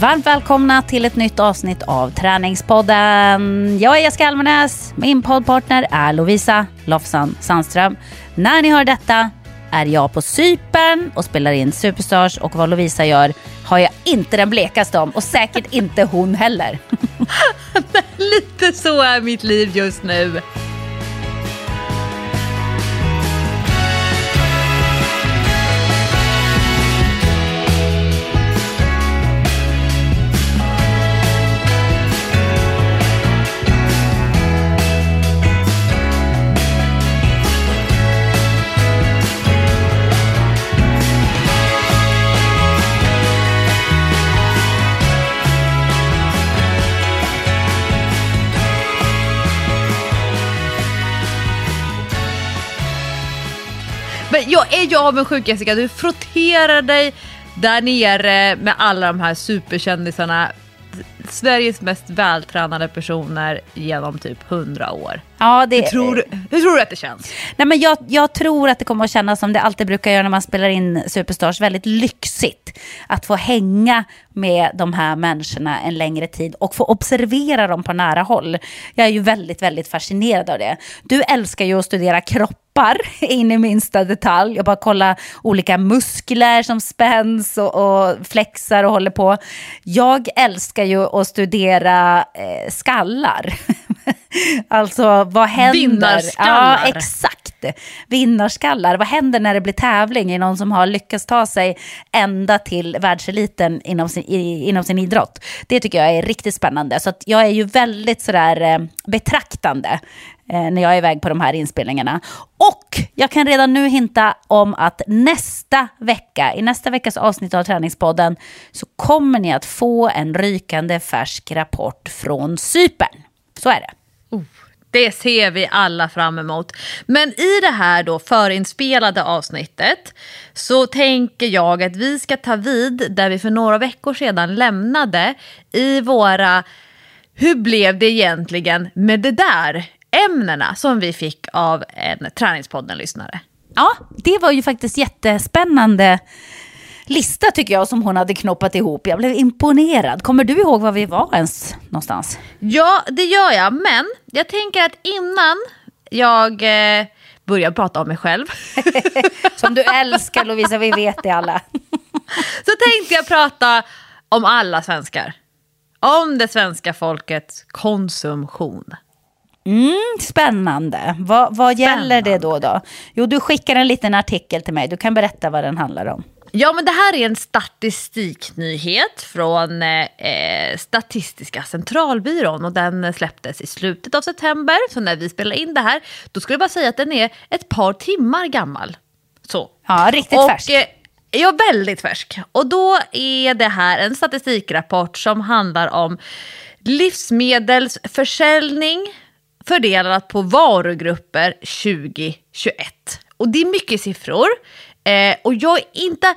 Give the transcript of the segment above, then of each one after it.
Varmt välkomna till ett nytt avsnitt av Träningspodden. Jag är Jessica Almenäs, min poddpartner är Lovisa Lofsan Sandström. När ni hör detta är jag på Cypern och spelar in Superstars och vad Lovisa gör har jag inte den blekaste om och säkert inte hon heller. Lite så är mitt liv just nu. Jag är ju avundsjuk Jessica, du frotterar dig där nere med alla de här superkändisarna. Sveriges mest vältränade personer genom typ 100 år. Ja, det, hur, tror, hur tror du att det känns? Nej, men jag, jag tror att det kommer att kännas som det alltid brukar göra när man spelar in Superstars. Väldigt lyxigt att få hänga med de här människorna en längre tid och få observera dem på nära håll. Jag är ju väldigt, väldigt fascinerad av det. Du älskar ju att studera kroppar in i minsta detalj och bara kolla olika muskler som spänns och, och flexar och håller på. Jag älskar ju att studera eh, skallar. alltså vad händer? Vinnarskallar. Ja, exakt. Vinnarskallar. Vad händer när det blir tävling i någon som har lyckats ta sig ända till världseliten inom sin, i, inom sin idrott? Det tycker jag är riktigt spännande. Så jag är ju väldigt sådär eh, betraktande eh, när jag är iväg på de här inspelningarna. Och jag kan redan nu hinta om att nästa vecka, i nästa veckas avsnitt av Träningspodden, så kommer ni att få en rykande färsk rapport från Cypern. Så är det. Oh, det ser vi alla fram emot. Men i det här då förinspelade avsnittet så tänker jag att vi ska ta vid där vi för några veckor sedan lämnade i våra Hur blev det egentligen med det där ämnena som vi fick av en Träningspodden-lyssnare. Ja, det var ju faktiskt jättespännande lista tycker jag som hon hade knoppat ihop. Jag blev imponerad. Kommer du ihåg var vi var ens någonstans? Ja, det gör jag. Men jag tänker att innan jag eh, börjar prata om mig själv. som du älskar Lovisa, vi vet det alla. så tänkte jag prata om alla svenskar. Om det svenska folkets konsumtion. Mm, spännande. Vad, vad gäller det då, då? Jo, du skickar en liten artikel till mig. Du kan berätta vad den handlar om. Ja, men det här är en statistiknyhet från eh, Statistiska centralbyrån och den släpptes i slutet av september. Så när vi spelar in det här, då skulle jag bara säga att den är ett par timmar gammal. Så. Ja, riktigt och, färsk. Eh, ja, väldigt färsk. Och då är det här en statistikrapport som handlar om livsmedelsförsäljning fördelat på varugrupper 2021. Och det är mycket siffror. Eh, och jag är inte...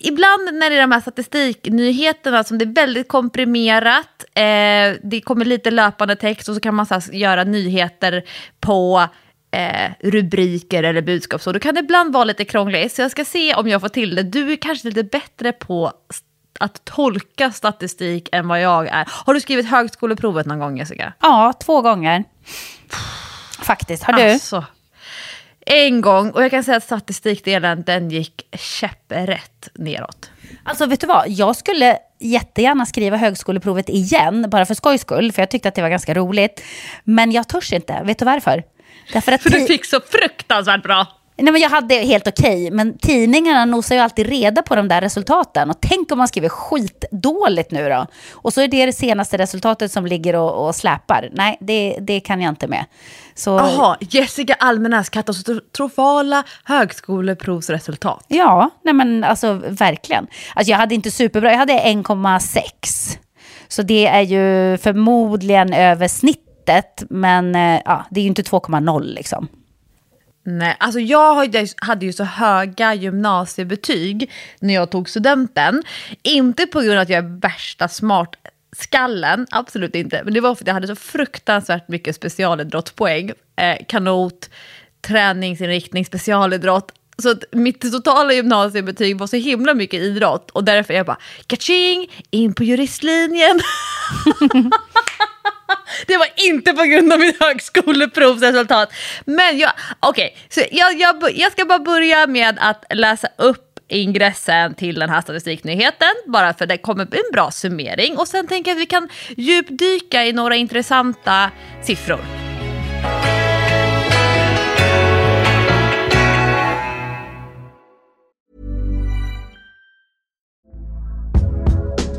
Ibland när det är de här statistiknyheterna som det är väldigt komprimerat, eh, det kommer lite löpande text och så kan man så här, göra nyheter på eh, rubriker eller budskap. Så då kan det ibland vara lite krångligt. Så jag ska se om jag får till det. Du är kanske lite bättre på att tolka statistik än vad jag är. Har du skrivit högskoleprovet någon gång Jessica? Ja, två gånger. Faktiskt. Har du? Alltså, en gång och jag kan säga att statistikdelen den gick käpprätt neråt. Alltså vet du vad, jag skulle jättegärna skriva högskoleprovet igen, bara för skojs skull, för jag tyckte att det var ganska roligt. Men jag törs inte, vet du varför? Därför att för du fick så fruktansvärt bra. Nej, men jag hade helt okej, okay, men tidningarna nosar ju alltid reda på de där resultaten. Och tänk om man skriver skitdåligt nu då? Och så är det det senaste resultatet som ligger och, och släpar. Nej, det, det kan jag inte med. Jaha, Jessica Almenäs katastrofala högskoleprovsresultat. Ja, nej men alltså verkligen. Alltså jag hade inte superbra, jag hade 1,6. Så det är ju förmodligen över snittet, men eh, ja, det är ju inte 2,0 liksom. Nej, alltså jag hade ju så höga gymnasiebetyg när jag tog studenten. Inte på grund av att jag är värsta smart skallen, absolut inte. Men det var för att jag hade så fruktansvärt mycket specialidrottspoäng. Eh, kanot, träningsinriktning, specialidrott. Så att mitt totala gymnasiebetyg var så himla mycket idrott och därför är jag bara kaching, in på juristlinjen. det var inte på grund av mitt högskoleprovsresultat. Men jag, okej, okay, jag, jag, jag ska bara börja med att läsa upp ingressen till den här statistiknyheten, bara för det kommer en bra summering. Och sen tänker jag att vi kan djupdyka i några intressanta siffror.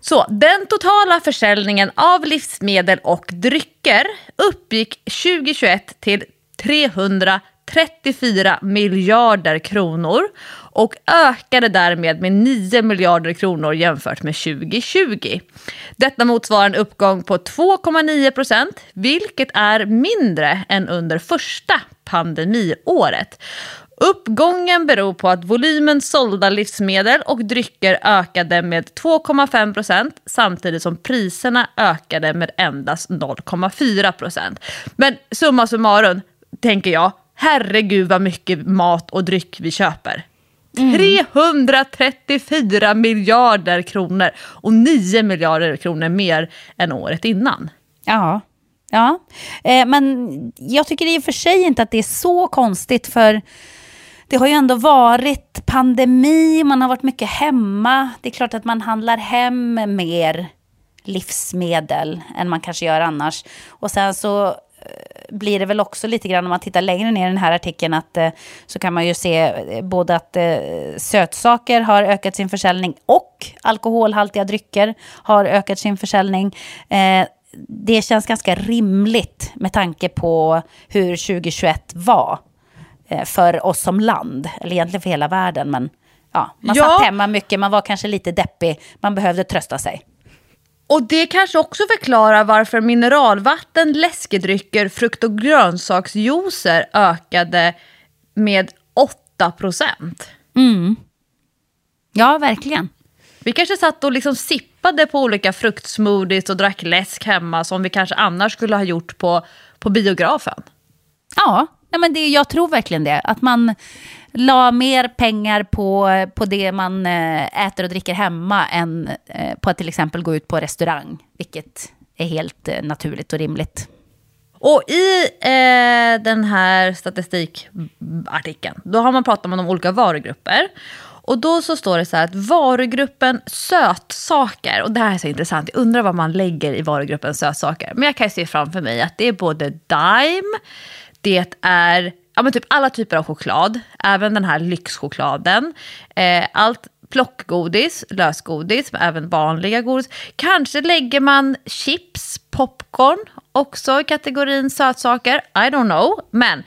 Så den totala försäljningen av livsmedel och drycker uppgick 2021 till 334 miljarder kronor och ökade därmed med 9 miljarder kronor jämfört med 2020. Detta motsvarar en uppgång på 2,9 procent, vilket är mindre än under första pandemiåret. Uppgången beror på att volymen sålda livsmedel och drycker ökade med 2,5 procent samtidigt som priserna ökade med endast 0,4 procent. Men summa summarum, tänker jag, herregud vad mycket mat och dryck vi köper. Mm. 334 miljarder kronor och 9 miljarder kronor mer än året innan. Ja, ja. Eh, men jag tycker i och för sig inte att det är så konstigt för det har ju ändå varit pandemi, man har varit mycket hemma. Det är klart att man handlar hem mer livsmedel än man kanske gör annars. Och sen så eh, blir det väl också lite grann om man tittar längre ner i den här artikeln att eh, så kan man ju se eh, både att sötsaker har ökat sin försäljning och alkoholhaltiga drycker har ökat sin försäljning. Det känns ganska rimligt med tanke på hur 2021 var. Eh, för oss som land, eller egentligen för hela världen. Men ja, man ja. satt hemma mycket, man var kanske lite deppig, man behövde trösta sig. Och det kanske också förklarar varför mineralvatten, läskedrycker, frukt och grönsaksjuicer ökade med 8 procent. Mm. Ja, verkligen. Vi kanske satt och liksom sippade på olika fruktsmoothies och drack läsk hemma som vi kanske annars skulle ha gjort på, på biografen. Ja, Nej, men det, jag tror verkligen det. Att man la mer pengar på, på det man eh, äter och dricker hemma än eh, på att till exempel gå ut på restaurang. Vilket är helt eh, naturligt och rimligt. Och i eh, den här statistikartikeln, då har man pratat om de olika varugrupper. Och då så står det så här att varugruppen sötsaker, och det här är så intressant, jag undrar vad man lägger i varugruppen sötsaker. Men jag kan ju se framför mig att det är både Dime, det är ja, men typ alla typer av choklad, även den här lyxchokladen. Eh, allt plockgodis, lösgodis, men även vanliga godis. Kanske lägger man chips, popcorn också i kategorin sötsaker. I don't know. Men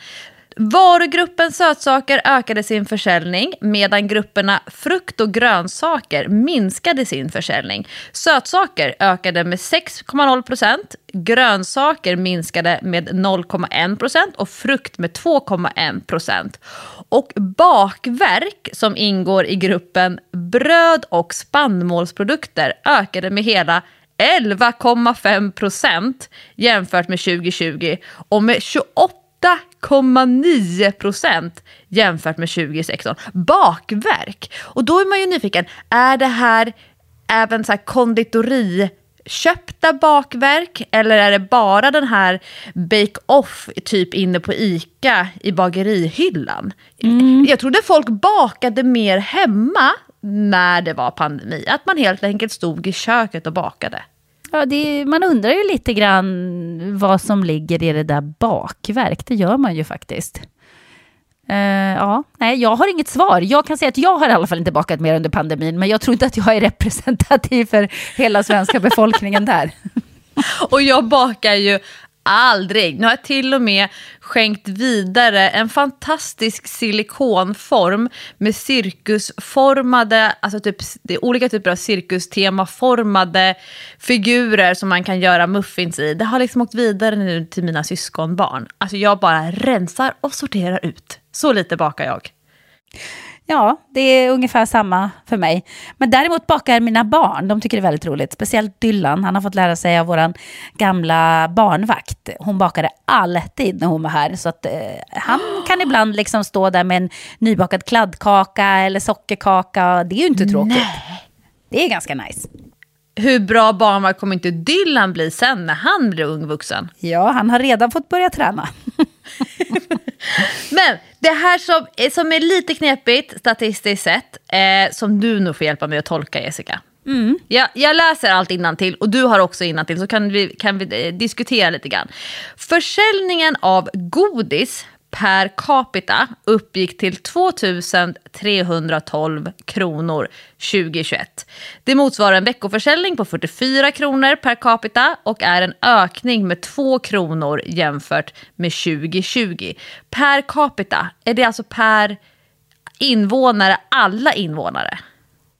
Varugruppen sötsaker ökade sin försäljning medan grupperna frukt och grönsaker minskade sin försäljning. Sötsaker ökade med 6,0 procent, grönsaker minskade med 0,1 och frukt med 2,1 procent. Och bakverk som ingår i gruppen bröd och spannmålsprodukter ökade med hela 11,5 procent jämfört med 2020 och med 28 28,9 procent jämfört med 2016. Bakverk! Och då är man ju nyfiken, är det här även så här konditori köpta bakverk eller är det bara den här bake-off typ inne på ICA i bagerihyllan? Mm. Jag trodde folk bakade mer hemma när det var pandemi. Att man helt enkelt stod i köket och bakade. Ja, det, man undrar ju lite grann vad som ligger i det där bakverk. Det gör man ju faktiskt. Uh, ja, nej, jag har inget svar. Jag kan säga att jag har i alla fall inte bakat mer under pandemin, men jag tror inte att jag är representativ för hela svenska befolkningen där. Och jag bakar ju aldrig. Nu har jag till och med skänkt vidare en fantastisk silikonform med cirkusformade, alltså typ, det är olika typer av cirkustemaformade figurer som man kan göra muffins i. Det har liksom åkt vidare nu till mina syskonbarn. Alltså jag bara rensar och sorterar ut. Så lite bakar jag. Ja, det är ungefär samma för mig. Men däremot bakar mina barn, de tycker det är väldigt roligt. Speciellt Dylan, han har fått lära sig av vår gamla barnvakt. Hon bakade alltid när hon var här. Så att, eh, han kan ibland liksom stå där med en nybakad kladdkaka eller sockerkaka. Det är ju inte tråkigt. Nej. Det är ganska nice. Hur bra barnvakt kommer inte Dylan bli sen när han blir ung vuxen? Ja, han har redan fått börja träna. Men det här som, som är lite knepigt statistiskt sett, eh, som du nog får hjälpa mig att tolka Jessica. Mm. Jag, jag läser allt till och du har också till så kan vi, kan vi eh, diskutera lite grann. Försäljningen av godis per capita uppgick till 2 312 kronor 2021. Det motsvarar en veckoförsäljning på 44 kronor per capita och är en ökning med 2 kronor jämfört med 2020. Per capita, är det alltså per invånare, alla invånare?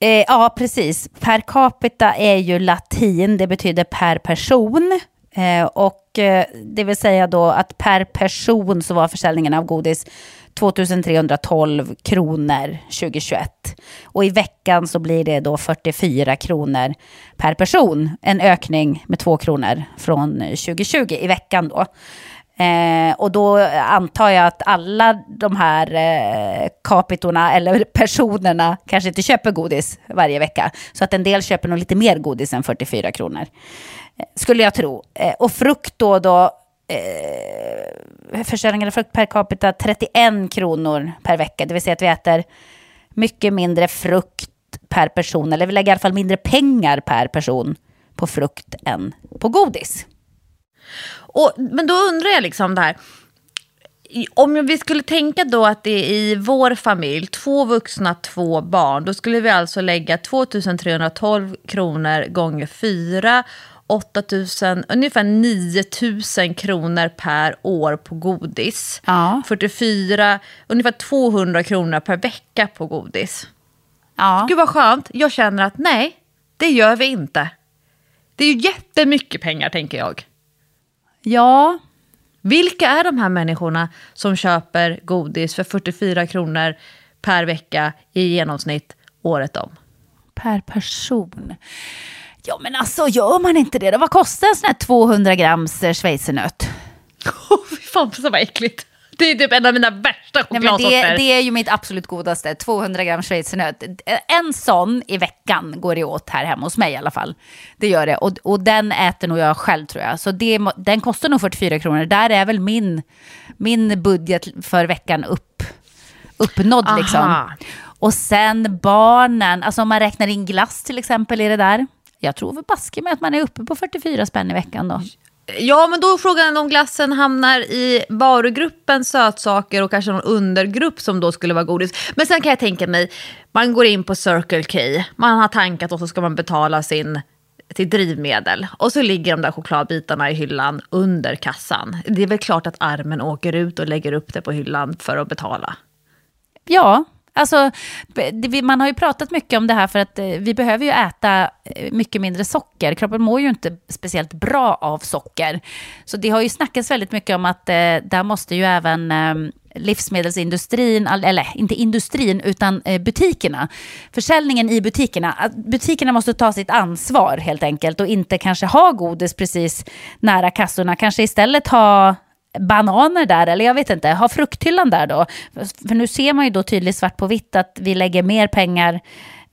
Eh, ja, precis. Per capita är ju latin, det betyder per person. Eh, och eh, det vill säga då att per person så var försäljningen av godis 2312 kronor 2021. Och i veckan så blir det då 44 kronor per person. En ökning med 2 kronor från 2020 i veckan då. Eh, och då antar jag att alla de här eh, kapitorna eller personerna kanske inte köper godis varje vecka. Så att en del köper nog lite mer godis än 44 kronor. Eh, skulle jag tro. Eh, och frukt då, då eh, försäljningen av frukt per capita 31 kronor per vecka. Det vill säga att vi äter mycket mindre frukt per person. Eller vi lägger i alla fall mindre pengar per person på frukt än på godis. Och, men då undrar jag liksom det här. Om vi skulle tänka då att det är i vår familj, två vuxna, två barn, då skulle vi alltså lägga 2312 kronor gånger fyra 8 000, ungefär 9 000 kronor per år på godis. Ja. 44, ungefär 200 kronor per vecka på godis. Ja. Gud vad skönt. Jag känner att nej, det gör vi inte. Det är ju jättemycket pengar tänker jag. Ja. Vilka är de här människorna som köper godis för 44 kronor per vecka i genomsnitt året om? Per person? Ja men alltså gör man inte det då? Vad kostar en sån här 200 grams eh, schweizernöt? Oh, fy fan så vad äckligt. Det är typ en av mina värsta chokladsorter. Nej, det, det, är ju mitt absolut godaste, 200 gram schweizernöt. En sån i veckan går det åt här hemma hos mig i alla fall. Det gör det. Och, och den äter nog jag själv tror jag. Så det, den kostar nog 44 kronor. Där är väl min, min budget för veckan upp, uppnådd Aha. liksom. Och sen barnen, alltså om man räknar in glass till exempel i det där. Jag tror väl baske med att man är uppe på 44 spänn i veckan då. Ja, men då är frågan om glassen hamnar i varugruppen sötsaker och kanske någon undergrupp som då skulle vara godis. Men sen kan jag tänka mig, man går in på Circle K, man har tankat och så ska man betala sin till drivmedel. Och så ligger de där chokladbitarna i hyllan under kassan. Det är väl klart att armen åker ut och lägger upp det på hyllan för att betala. Ja, Alltså, man har ju pratat mycket om det här för att eh, vi behöver ju äta eh, mycket mindre socker. Kroppen mår ju inte speciellt bra av socker. Så det har ju snackats väldigt mycket om att eh, där måste ju även ehm, livsmedelsindustrin, eller inte industrin, utan butikerna. Försäljningen i butikerna. Butikerna måste ta sitt ansvar helt enkelt och inte kanske ha godis precis nära kassorna. Kanske istället ha bananer där, eller jag vet inte, ha frukthyllan där då. För nu ser man ju då tydligt svart på vitt att vi lägger mer pengar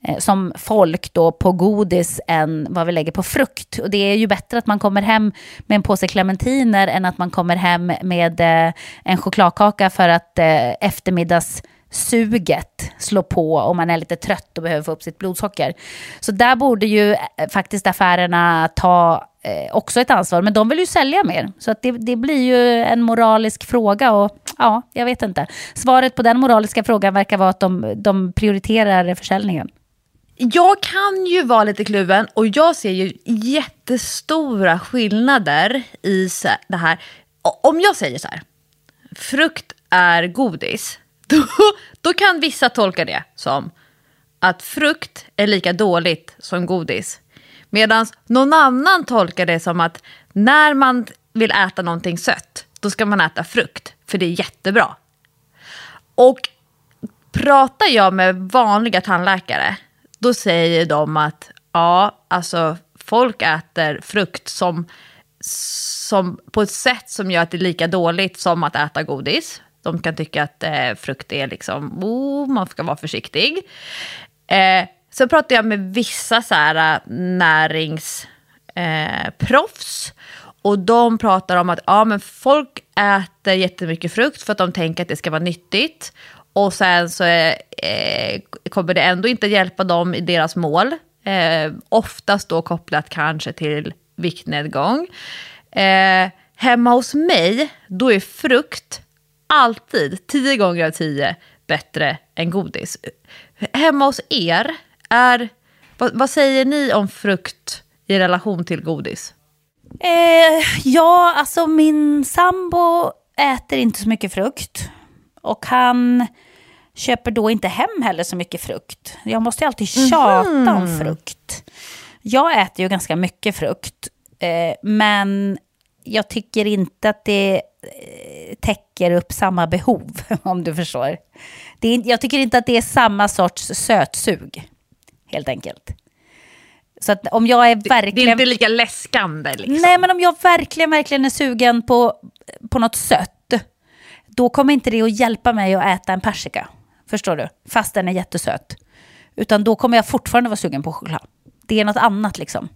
eh, som folk då på godis än vad vi lägger på frukt. Och det är ju bättre att man kommer hem med en påse clementiner än att man kommer hem med eh, en chokladkaka för att eh, eftermiddags suget slå på om man är lite trött och behöver få upp sitt blodsocker. Så där borde ju eh, faktiskt affärerna ta eh, också ett ansvar, men de vill ju sälja mer. Så att det, det blir ju en moralisk fråga och ja, jag vet inte. Svaret på den moraliska frågan verkar vara att de, de prioriterar försäljningen. Jag kan ju vara lite kluven och jag ser ju jättestora skillnader i det här. Om jag säger så här, frukt är godis, då, då kan vissa tolka det som att frukt är lika dåligt som godis. Medan någon annan tolkar det som att när man vill äta någonting sött, då ska man äta frukt, för det är jättebra. Och pratar jag med vanliga tandläkare då säger de att ja, alltså folk äter frukt som, som på ett sätt som gör att det är lika dåligt som att äta godis. De kan tycka att eh, frukt är liksom, oh, man ska vara försiktig. Eh, så pratar jag med vissa så här, eh, näringsproffs. Eh, Och de pratar om att ja, men folk äter jättemycket frukt för att de tänker att det ska vara nyttigt. Och sen så eh, eh kommer det ändå inte hjälpa dem i deras mål. Eh, oftast då kopplat kanske till viktnedgång. Eh, hemma hos mig, då är frukt alltid, tio gånger av tio, bättre än godis. Hemma hos er, är, vad, vad säger ni om frukt i relation till godis? Eh, ja, alltså min sambo äter inte så mycket frukt. Och han köper då inte hem heller så mycket frukt. Jag måste ju alltid tjata mm. om mhm. frukt. Jag äter ju ganska mycket frukt, eh, men jag tycker inte att det täcker upp samma behov, om du förstår. Det är, jag tycker inte att det är samma sorts sötsug, helt enkelt. Så att om jag är verkligen... Det är inte lika läskande liksom. Nej, men om jag verkligen, verkligen är sugen på, på något sött, då kommer inte det att hjälpa mig att äta en persika. Förstår du? Fast den är jättesöt. Utan då kommer jag fortfarande vara sugen på choklad. Det är något annat liksom.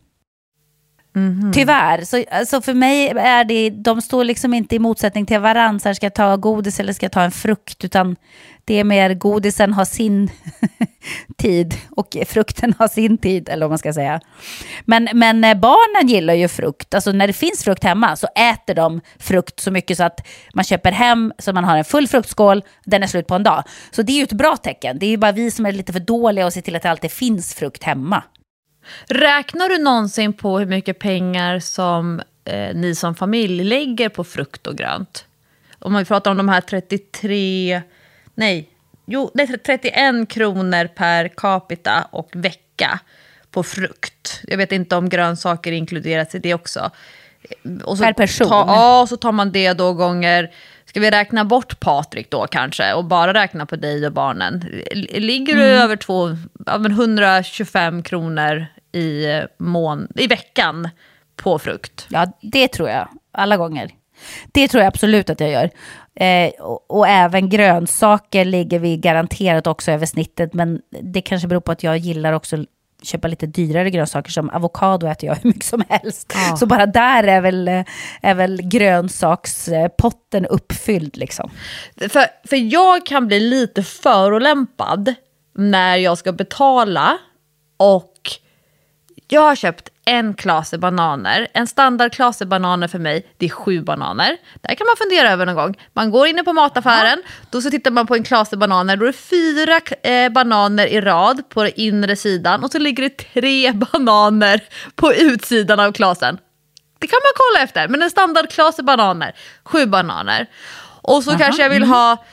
Mm -hmm. Tyvärr. Så alltså för mig är det, de står liksom inte i motsättning till varandra. Så här, ska jag ta godis eller ska jag ta en frukt? Utan det är mer godisen har sin tid och frukten har sin tid, eller vad man ska säga. Men, men eh, barnen gillar ju frukt. Alltså när det finns frukt hemma så äter de frukt så mycket så att man köper hem så man har en full fruktskål, den är slut på en dag. Så det är ju ett bra tecken. Det är ju bara vi som är lite för dåliga och ser till att det alltid finns frukt hemma. Räknar du någonsin på hur mycket pengar som eh, ni som familj lägger på frukt och grönt? Om vi pratar om de här 33, nej, jo, det är 31 kronor per capita och vecka på frukt. Jag vet inte om grönsaker inkluderas i det också. Och så per person? Ta, ja, så tar man det då gånger Ska vi räkna bort Patrik då kanske och bara räkna på dig och barnen? Ligger du mm. över två, 125 kronor i, mån, i veckan på frukt? Ja, det tror jag. Alla gånger. Det tror jag absolut att jag gör. Eh, och, och, även grönsaker ligger vi garanterat också över snittet. Men det kanske beror på att jag gillar också köpa lite dyrare grönsaker som avokado äter jag hur mycket som helst. Ja. Så bara där är väl, är väl grönsakspotten uppfylld liksom. För, för jag kan bli lite förolämpad när jag ska betala och jag har köpt en klase bananer. En standardklase bananer för mig, det är sju bananer. Där kan man fundera över någon gång. Man går inne på mataffären, då så tittar man på en klase bananer. Då är det fyra eh, bananer i rad på den inre sidan och så ligger det tre bananer på utsidan av klasen. Det kan man kolla efter, men en standardklase bananer, sju bananer. Och så Aha, kanske jag vill mm. ha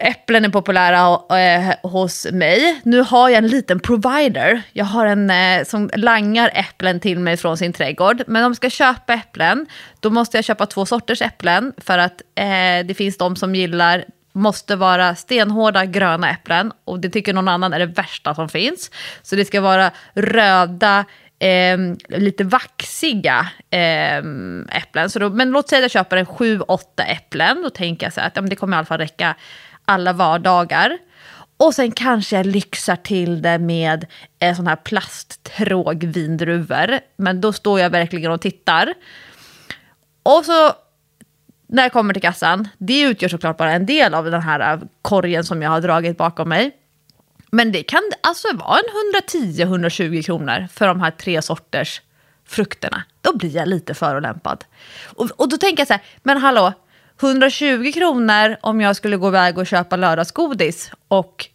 Äpplen är populära eh, hos mig. Nu har jag en liten provider. Jag har en eh, som langar äpplen till mig från sin trädgård. Men om jag ska köpa äpplen, då måste jag köpa två sorters äpplen. För att eh, det finns de som gillar måste vara stenhårda gröna äpplen. Och det tycker någon annan är det värsta som finns. Så det ska vara röda, eh, lite vaxiga eh, äpplen. Så då, men låt säga att jag köper en sju, åtta äpplen. Då tänker jag så här att ja, det kommer i alla fall räcka alla vardagar. Och sen kanske jag lyxar till det med en sån här plasttråg vindruvor. Men då står jag verkligen och tittar. Och så när jag kommer till kassan, det utgör såklart bara en del av den här eh, korgen som jag har dragit bakom mig. Men det kan alltså vara en 110-120 kronor för de här tre sorters frukterna. Då blir jag lite förolämpad. Och, och då tänker jag så här, men hallå, 120 kronor om jag skulle gå iväg och köpa lördagsgodis och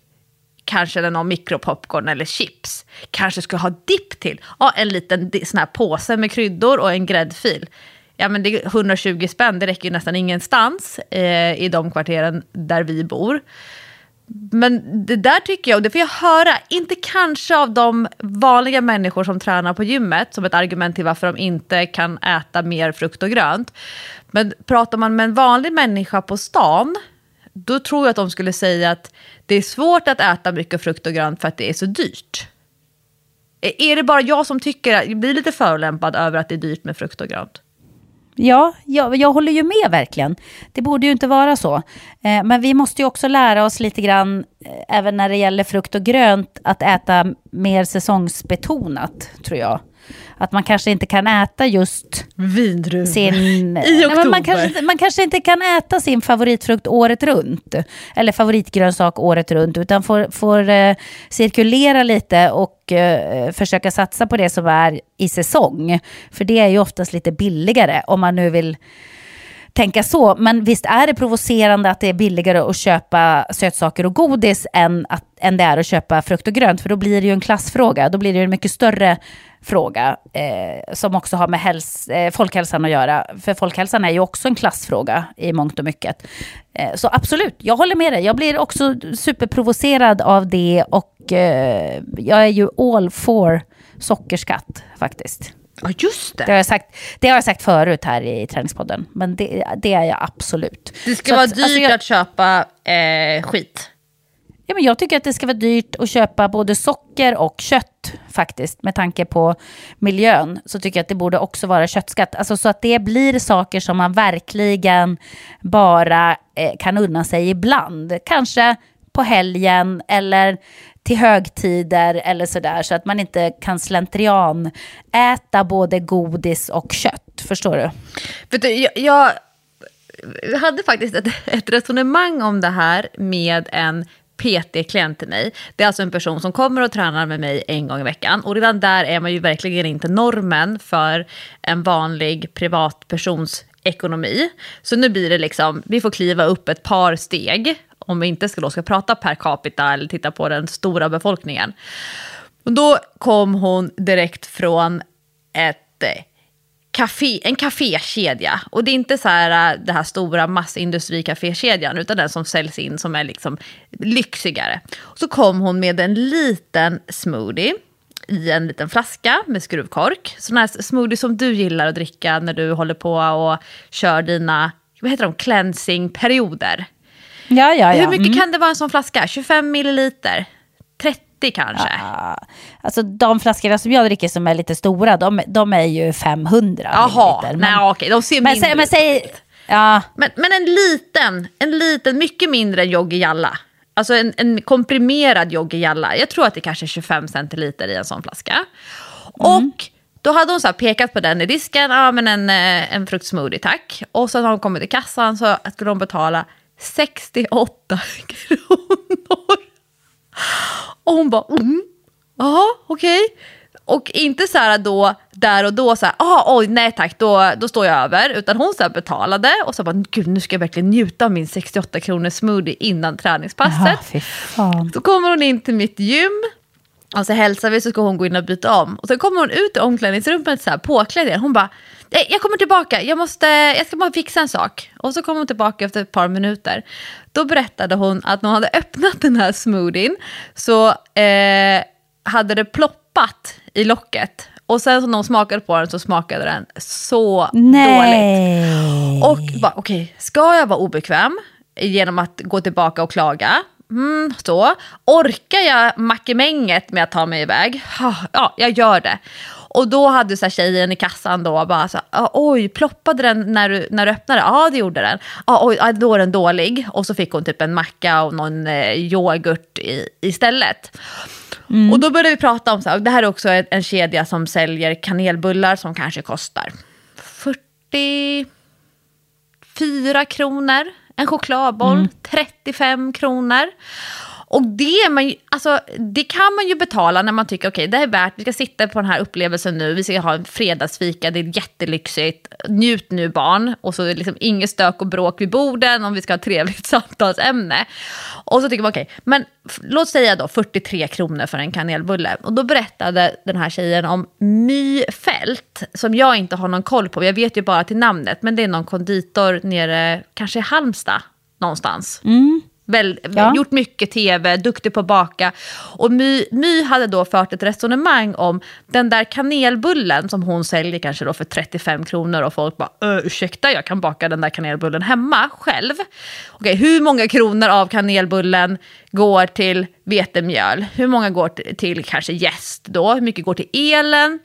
kanske någon mikropopcorn eller chips. Kanske skulle ha dipp till. Ja, en liten sån här påse med kryddor och en gräddfil. Ja, men det är 120 spänn, det räcker ju nästan ingenstans eh, i de kvarteren där vi bor. Men det där tycker jag, och det får jag höra, inte kanske av de vanliga människor som tränar på gymmet, som ett argument till varför de inte kan äta mer frukt och grönt. Men pratar man med en vanlig människa på stan, då tror jag att de skulle säga att det är svårt att äta mycket frukt och grönt för att det är så dyrt. Är det bara jag som tycker, jag blir lite förolämpad över att det är dyrt med frukt och grönt? Ja, jag, jag håller ju med verkligen. Det borde ju inte vara så. Eh, men vi måste ju också lära oss lite grann, eh, även när det gäller frukt och grönt, att äta mer säsongsbetonat, tror jag. Att man kanske inte kan äta just Vindruvor sin... i oktober. Nej, man, kanske, man kanske inte kan äta sin favoritfrukt året runt. Eller favoritgrönsak året runt. Utan får, får eh, cirkulera lite och eh, försöka satsa på det som är i säsong. För det är ju oftast lite billigare om man nu vill tänka så. Men visst är det provocerande att det är billigare att köpa sötsaker och godis än, att, än det är att köpa frukt och grönt. För då blir det ju en klassfråga. Då blir det ju en mycket större fråga eh, som också har med häls eh, folkhälsan att göra. För folkhälsan är ju också en klassfråga i mångt och mycket. Eh, så absolut, jag håller med dig. Jag blir också superprovocerad av det och eh, jag är ju all for sockerskatt faktiskt. Ja, just det. Det har, jag sagt, det har jag sagt förut här i Träningspodden, men det, det är jag absolut. Det ska Så vara att, dyrt alltså, jag- att köpa eh, skit. Ja, men jag tycker att det ska vara dyrt att köpa både socker och kött faktiskt. Med tanke på miljön så tycker jag att det borde också vara köttskatt. Alltså så att det blir saker som man verkligen bara eh, kan unna sig ibland. Kanske på helgen eller till högtider eller sådär. Så att man inte kan slentrian äta både godis och kött. Förstår du? Vet du, jag, jag hade faktiskt ett, ett resonemang om det här med en PT-klient till mig. Det är alltså en person som kommer och tränar med mig en gång i veckan. Och redan där är man ju verkligen inte normen för en vanlig privatpersons ekonomi. Så nu blir det liksom, vi får kliva upp ett par steg om vi inte ska, då ska prata per capita eller titta på den stora befolkningen. Och då kom hon direkt från ett eh, café, en kafékedja. Och det är inte så här, äh, det här stora massindustrikafékedjan, utan den som säljs in som är liksom lyxigare. Så kom hon med en liten smoothie i en liten flaska med skruvkork. Sån här smoothie som du gillar att dricka när du håller på och kör dina, vad heter de, cleansing-perioder. Ja, ja, ja. Hur mycket Mm. kan det vara en sån flaska? 25 milliliter? 30 kanske? Ja, Alltså de flaskorna som jag dricker som är lite stora, de, de är ju 500 Jaha, nej okej, de ser men, mindre men säg, ja, Men, men en liten, en liten, mycket mindre än Jogge Jalla. Alltså en, en komprimerad Jogge Jalla. Jag tror att det kanske är 25 centiliter i en sån flaska. Och då hade hon så pekat på den i disken, ja men en, eh, en fruktsmoothie tack. Och sen har hon kommit till kassan så skulle hon betala 68 kronor. Och hon bara, mm, jaha okej. Och inte så här då, där och då så här, ah, oj nej tack, då, då står jag över. Utan hon så betalade och så bara, gud nu ska jag verkligen njuta av min 68 kronors smoothie innan träningspasset. Jaha. Så kommer hon in till mitt gym. Och så hälsar vi så ska hon gå in och byta om. Och så kommer hon ut i omklädningsrummet så här påklädd igen. Hon bara, Jag kommer tillbaka, jag, måste, jag ska bara fixa en sak. Och så kom hon tillbaka efter ett par minuter. Då berättade hon att när hon hade öppnat den här smoothien så eh, hade det ploppat i locket. Och sen när hon smakade på den så smakade den så dåligt. Nej. Och bara, okej, ska jag vara obekväm genom att gå tillbaka och klaga? Mm, så. Orkar jag mackemänget med att ta mig iväg? Ja, jag gör det. Och då hade så här tjejen i kassan då bara så här, oj, ploppade den när du, när du öppnade? Ja, det gjorde den. Ja, oj, då är den dålig. Och så fick hon typ en macka och någon eh, yoghurt i, istället. Och då började vi prata om så här, det här är också en, en kedja som säljer kanelbullar som kanske kostar 44 kronor. En chokladboll, 35 kronor. Och det, är man ju, alltså, det kan man ju betala när man tycker okej det är värt, vi ska sitta på den här upplevelsen nu, vi ska ha en fredagsfika, det är jättelyxigt, njut nu barn. Och så är det liksom inget stök och bråk vid borden om vi ska ha ett trevligt samtalsämne. Och så tycker man okej, men låt säga då 43 kronor för en kanelbulle. Och då berättade den här tjejen om My Fält, som jag inte har någon koll på, jag vet ju bara till namnet, men det är någon konditor nere, kanske i Halmstad någonstans. Mm. Väl, Ja. Gjort mycket tv, duktig på att baka. Och My, My hade då fört ett resonemang om den där kanelbullen som hon säljer kanske då för 35 kronor och folk bara "Ö, ursäkta jag kan baka den där kanelbullen hemma själv. Okej, hur många kronor av kanelbullen går till vetemjöl? Hur många går till, till kanske jäst då? Hur mycket går till elen?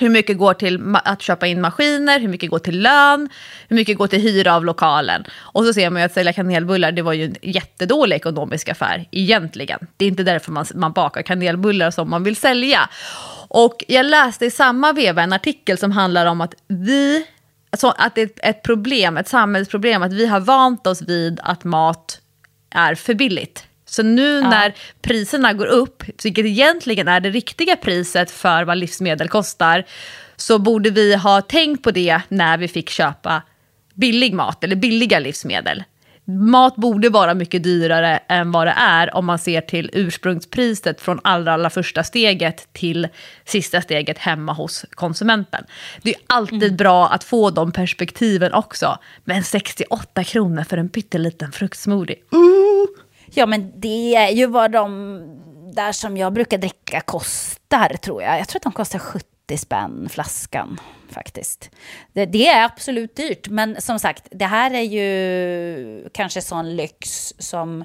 Hur mycket går till att köpa in maskiner, hur mycket går till lön, hur mycket går till hyra av lokalen. Och så ser man ju att sälja kanelbullar, det var ju en jättedålig ekonomisk affär egentligen. Det är inte därför man, man bakar kanelbullar som man vill sälja. Och jag läste i samma veva en artikel som handlar om att vi, alltså att det är ett problem, ett samhällsproblem, att vi har vant oss vid att mat är för billigt. Så nu när priserna går upp, vilket egentligen är det riktiga priset för vad livsmedel kostar, så borde vi ha tänkt på det när vi fick köpa billig mat eller billiga livsmedel. Mat borde vara mycket dyrare än vad det är om man ser till ursprungspriset från allra, allra första steget till sista steget hemma hos konsumenten. Det är alltid bra att få de perspektiven också. Men 68 kronor för en pytteliten fruktsmoothie. Ja, men det är ju vad de där som jag brukar dricka kostar, tror jag. Jag tror att de kostar 70 spänn flaskan, faktiskt. Det, det är absolut dyrt, men som sagt, det här är ju kanske sån lyx som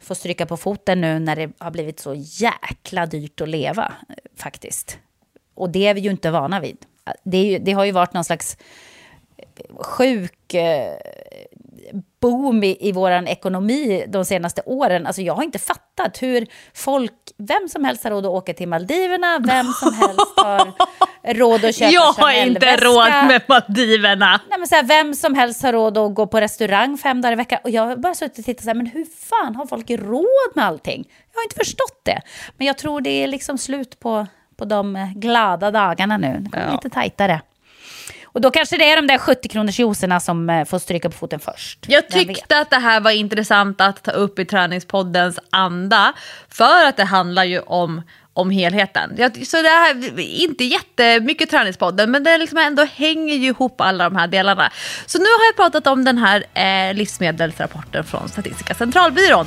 får stryka på foten nu när det har blivit så jäkla dyrt att leva, faktiskt. Och det är vi ju inte vana vid. Det, är ju, det har ju varit någon slags sjuk eh, boom i, i vår ekonomi de senaste åren. Alltså jag har inte fattat hur folk, vem som helst har råd att åka till Maldiverna, vem som helst har råd att köpa Jag har inte råd med Maldiverna. Nej, men så här, vem som helst har råd att gå på restaurang fem dagar i veckan. Och jag har bara suttit och tittat så här, men hur fan har folk råd med allting? Jag har inte förstått det. Men jag tror det är liksom slut på, på de glada dagarna nu. Det kommer Ja. lite tajtare. Och då kanske det är de där 70 kronors juicerna som eh, får stryka på foten först. Jag tyckte att det här var intressant att ta upp i träningspoddens anda. För att det handlar ju om, om helheten. Så det här inte jättemycket träningspodden, men det liksom ändå hänger ju ihop alla de här delarna. Så nu har jag pratat om den här eh, livsmedelsrapporten från Statistiska centralbyrån.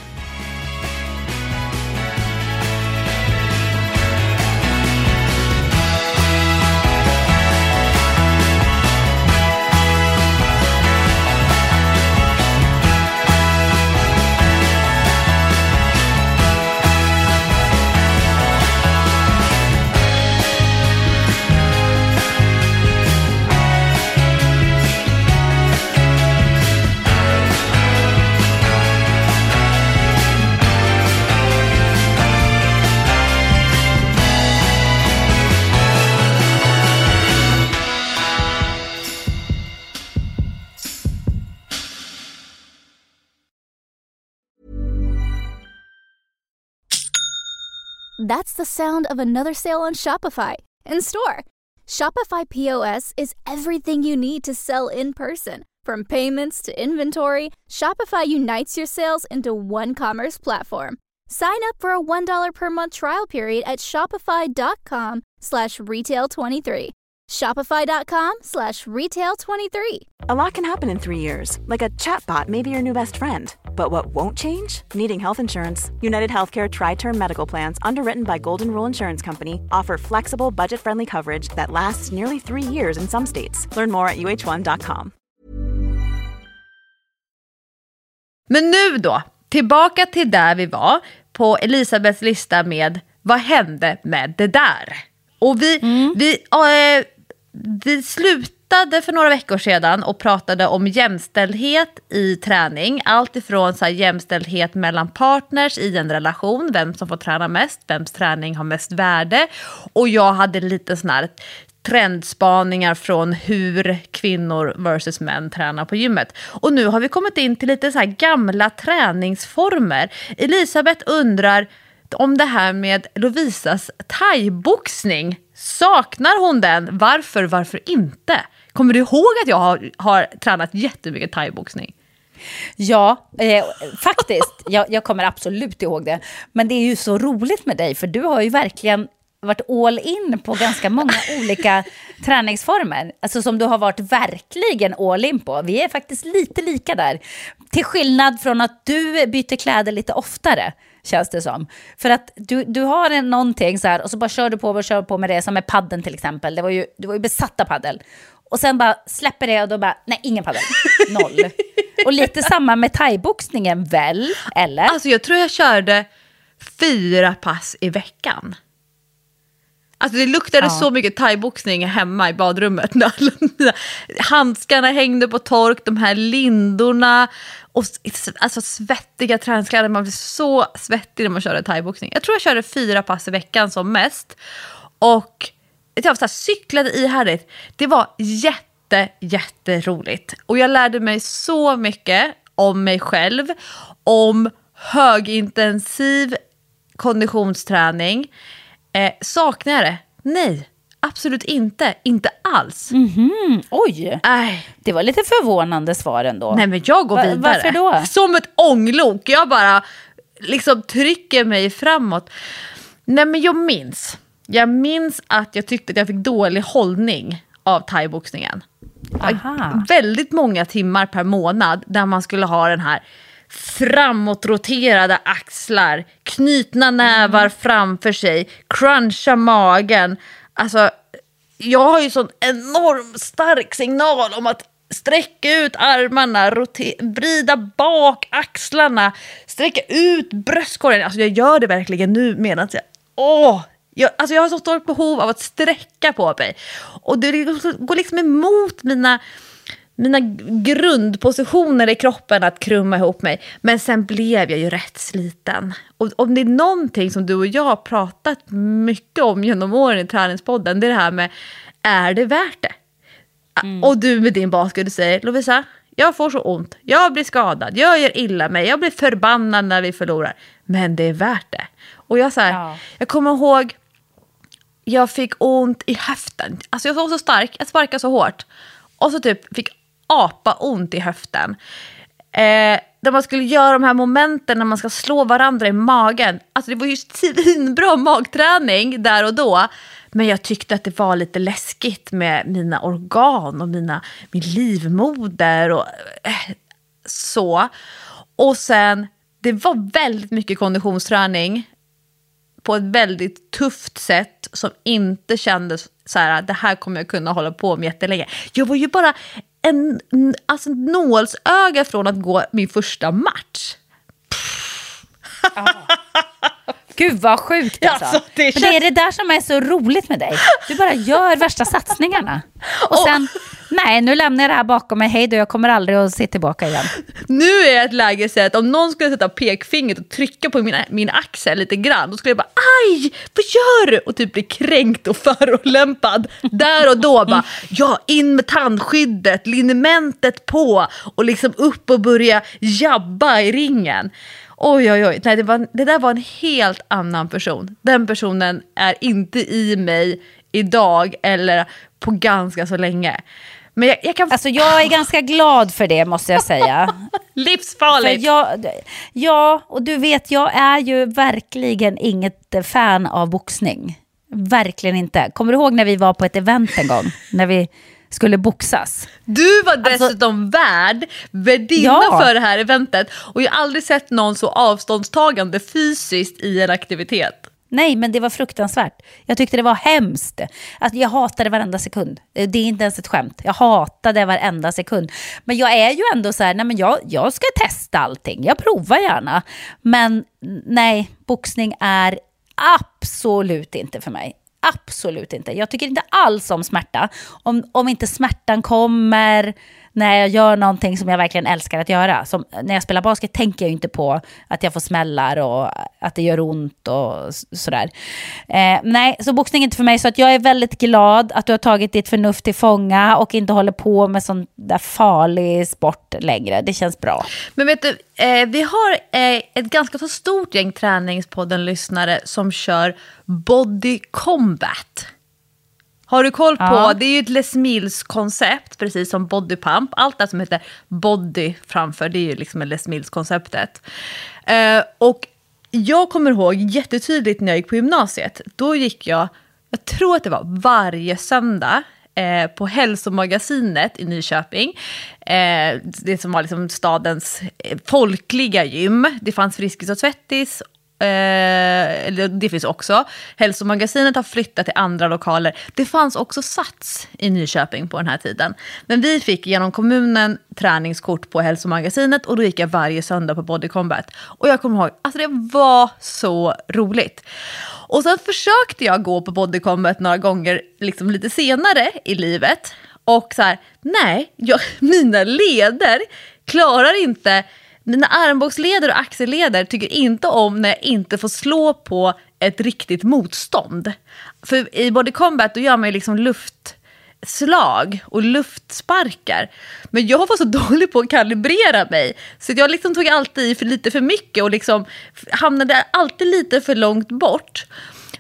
That's the sound of another sale on Shopify in store. Shopify POS is everything you need to sell in person. From payments to inventory, Shopify unites your sales into one commerce platform. Sign up for a $1 per month trial period at shopify.com slash retail23. Shopify.com slash retail23. A lot can happen in three years, like a chatbot may be your new best friend. But what won't change? Needing health insurance. United Healthcare Tri Term Medical Plans, underwritten by Golden Rule Insurance Company, offer flexible, budget friendly coverage that lasts nearly three years in some states. Learn more at uh1.com. Men nu då, tillbaka till där vi var på Elisabeths lista med vad hände med det där? Och vi, vi, äh, vi slutade för några veckor sedan och pratade om jämställdhet i träning. Allt ifrån så här, jämställdhet mellan partners i en relation, vem som får träna mest, vems träning har mest värde. Och jag hade lite sån här trendspaningar från hur kvinnor versus män tränar på gymmet. Och nu har vi kommit in till lite så här gamla träningsformer. Elisabeth undrar om det här med Lovisas thaiboxning. Saknar hon den? Varför, varför inte? Kommer du ihåg att jag har, har tränat jättemycket thaiboxning? Ja, eh, faktiskt. Jag, jag kommer absolut ihåg det. Men det är ju så roligt med dig, för du har ju verkligen varit all in på ganska många olika träningsformer. Alltså som du har varit verkligen all in på. Vi är faktiskt lite lika där. Till skillnad från att du byter kläder lite oftare, känns det som. För att du, du har någonting så här och så bara kör du på och kör på med det, som med padden till exempel. Det var ju, du var ju besatt av paddel. Och sen bara släpper det och då bara, nej, ingen paddel. Noll. och lite samma med thaiboxningen väl, eller? Alltså jag tror jag körde fyra pass i veckan. Alltså det luktade Ja. så mycket thaiboxning hemma i badrummet. Handskarna hängde på tork, de här lindorna och alltså svettiga träningskläder. Man blir så svettig när man körde thaiboxning. Jag tror jag körde fyra pass i veckan som mest. Och jag så här, cyklade ihärdigt. Det var jätte, jätteroligt. Och jag lärde mig så mycket om mig själv, om högintensiv konditionsträning. Eh, saknar jag det? Nej, absolut inte. Inte alls. Oj, Nej. det var lite förvånande svar ändå. Nej men jag går Va- vidare. varför då? Som ett ånglok. Jag bara liksom trycker mig framåt. Nej men jag minns. Jag minns att jag tyckte att jag fick dålig hållning av thaiboxningen. Väldigt många timmar per månad där man skulle ha den här framåtroterade axlar, knutna nävar framför sig, cruncha magen. Alltså, jag har ju sån enorm stark signal om att sträcka ut armarna, vrida bak axlarna, sträcka ut bröstkorgen. Alltså jag gör det verkligen nu medan jag... Åh! Jag, alltså jag har så stort behov av att sträcka på mig. Och det går liksom emot mina mina grundpositioner i kroppen att krumma ihop mig. Men sen blev jag ju rätt sliten. Och om det är någonting som du och jag har pratat mycket om genom åren i träningspodden, det är det här med, är det värt det? Och du med din basket, du säger, Lovisa, jag får så ont, jag blir skadad, jag gör illa mig, jag blir förbannad när vi förlorar. Men det är värt det. Och jag, så här, Ja. jag kommer ihåg, jag fick ont i höften. Alltså jag var så stark, jag sparkade så hårt. Och så typ fick apa ont i höften. Eh, där man skulle göra de här momenten när man ska slå varandra i magen. Alltså det var ju svinbra magträning där och då. Men jag tyckte att det var lite läskigt med mina organ och mina, min livmoder och eh, så. Och sen, det var väldigt mycket konditionsträning på ett väldigt tufft sätt som inte kändes så här, det här kommer jag kunna hålla på med jättelänge. Jag var ju bara en alltså, nålsöga från att gå min första match. Gud vad sjukt alltså. Alltså, det Men det känns- är det där som är så roligt med dig. Du bara gör värsta satsningarna. Och sen, nej nu lämnar jag det här bakom mig, hej då, jag kommer aldrig att se tillbaka igen. Nu är jag ett läge så att om någon skulle sätta pekfingret och trycka på min, min axel lite grann, då skulle jag bara aj, vad gör du? Och typ bli kränkt och förolämpad. Där och då bara, ja in med tandskyddet, linementet på och liksom upp och börja jabba i ringen. Oj, oj, oj. Nej, det, var, det där var en helt annan person. Den personen är inte i mig idag eller på ganska så länge. Men jag, jag kan... Alltså jag är ganska glad för det måste jag säga. Livsfarligt! jag, ja, och du vet, jag är ju verkligen inget fan av boxning. Verkligen inte. Kommer du ihåg när vi var på ett event en gång? när vi skulle boxas. Du var dessutom alltså, värd, värdinna ja. för det här eventet och jag har aldrig sett någon så avståndstagande fysiskt i en aktivitet. Nej, men det var fruktansvärt. Jag tyckte det var hemskt. Alltså, jag hatade varenda sekund. Det är inte ens ett skämt. Jag hatade varenda sekund. Men jag är ju ändå så här, nej men jag, jag ska testa allting. Jag provar gärna. Men nej, boxning är absolut inte för mig. Absolut inte. Jag tycker inte alls om smärta. Om, om inte smärtan kommer när jag gör någonting som jag verkligen älskar att göra. Som, när jag spelar basket tänker jag inte på att jag får smällar och att det gör ont och sådär. Eh, nej, så boxning är inte för mig. Så att jag är väldigt glad att du har tagit ditt förnuft till fånga och inte håller på med sån där farlig sport längre. Det känns bra. Men vet du, eh, vi har eh, ett ganska så stort gäng Träningspodden-lyssnare som kör body combat. Har du koll på, ja. det är ju ett Les Mills-koncept, precis som body pump. Allt det som heter body framför, det är ju liksom Les Mills-konceptet. Uh, och jag kommer ihåg jättetydligt när jag gick på gymnasiet, då gick jag, jag tror att det var varje söndag, eh, på Hälsomagasinet i Nyköping. Eh, det som var liksom stadens eh, folkliga gym. Det fanns Friskis och Svettis Eh, det finns också. Hälsomagasinet har flyttat till andra lokaler. Det fanns också Sats i Nyköping på den här tiden. Men vi fick genom kommunen träningskort på Hälsomagasinet och då gick jag varje söndag på Body Combat. Och jag kommer ihåg, alltså det var så roligt. Och sen försökte jag gå på Body Combat några gånger liksom lite senare i livet. Och så här, nej, jag, mina leder klarar inte mina armbågsleder och axelleder tycker inte om när jag inte får slå på ett riktigt motstånd. För i body combat då gör man ju liksom luftslag och luftsparkar. Men jag var så dålig på att kalibrera mig så jag liksom tog alltid i för lite för mycket och liksom hamnade alltid lite för långt bort.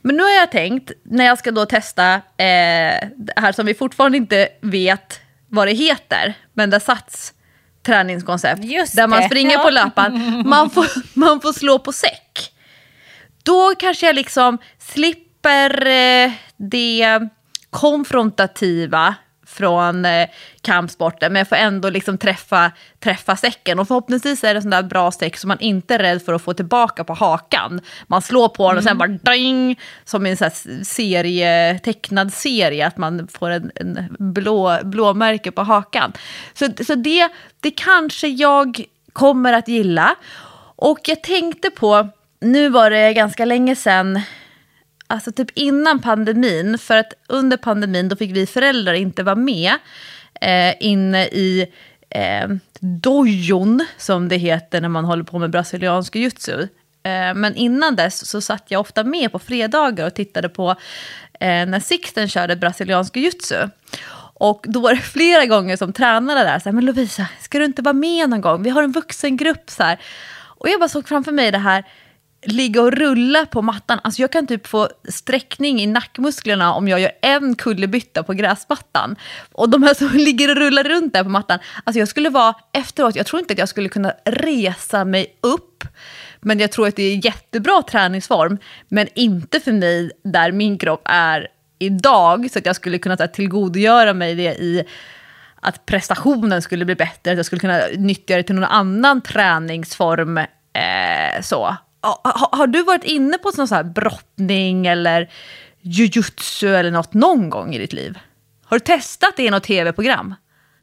Men nu har jag tänkt, när jag ska då testa eh, det här som vi fortfarande inte vet vad det heter, men där Sats träningskoncept. Just där man springer ja. på löpan. Man får, man får slå på säck. Då kanske jag liksom slipper eh, det konfrontativa från eh, kampsporten. Men jag får ändå liksom träffa, träffa säcken. Och förhoppningsvis är det sån där bra säck som man inte är rädd för att få tillbaka på hakan. Man slår på den och sen mm. bara ding, som i en sån serie, tecknad serie, att man får en, en blå, blåmärke på hakan. Så, så det, det kanske jag kommer att gilla. Och jag tänkte på, nu var det ganska länge sedan alltså typ innan pandemin, för att under pandemin då fick vi föräldrar inte vara med eh, inne i eh, dojon, som det heter när man håller på med brasiliansk jujutsu. Eh, men innan dess så satt jag ofta med på fredagar och tittade på eh, när Sixten körde brasiliansk jujutsu. Och då var det flera gånger som tränare där, så här, men Lovisa, ska du inte vara med någon gång? Vi har en vuxengrupp så här. Och jag bara såg framför mig det här, ligga och rulla på mattan. Alltså jag kan typ få sträckning i nackmusklerna om jag gör en kullerbytta på gräsmattan. Och de här som ligger och rullar runt där på mattan. Alltså jag skulle vara efteråt, jag tror inte att jag skulle kunna resa mig upp. Men jag tror att det är jättebra träningsform. Men inte för mig där min kropp är idag. Så att jag skulle kunna tillgodogöra mig det i att prestationen skulle bli bättre. Att jag skulle kunna nyttja det till någon annan träningsform. Eh, så har, har, du varit inne på sån så här brottning eller jujutsu eller något någon gång i ditt liv? Har du testat det i något tv-program?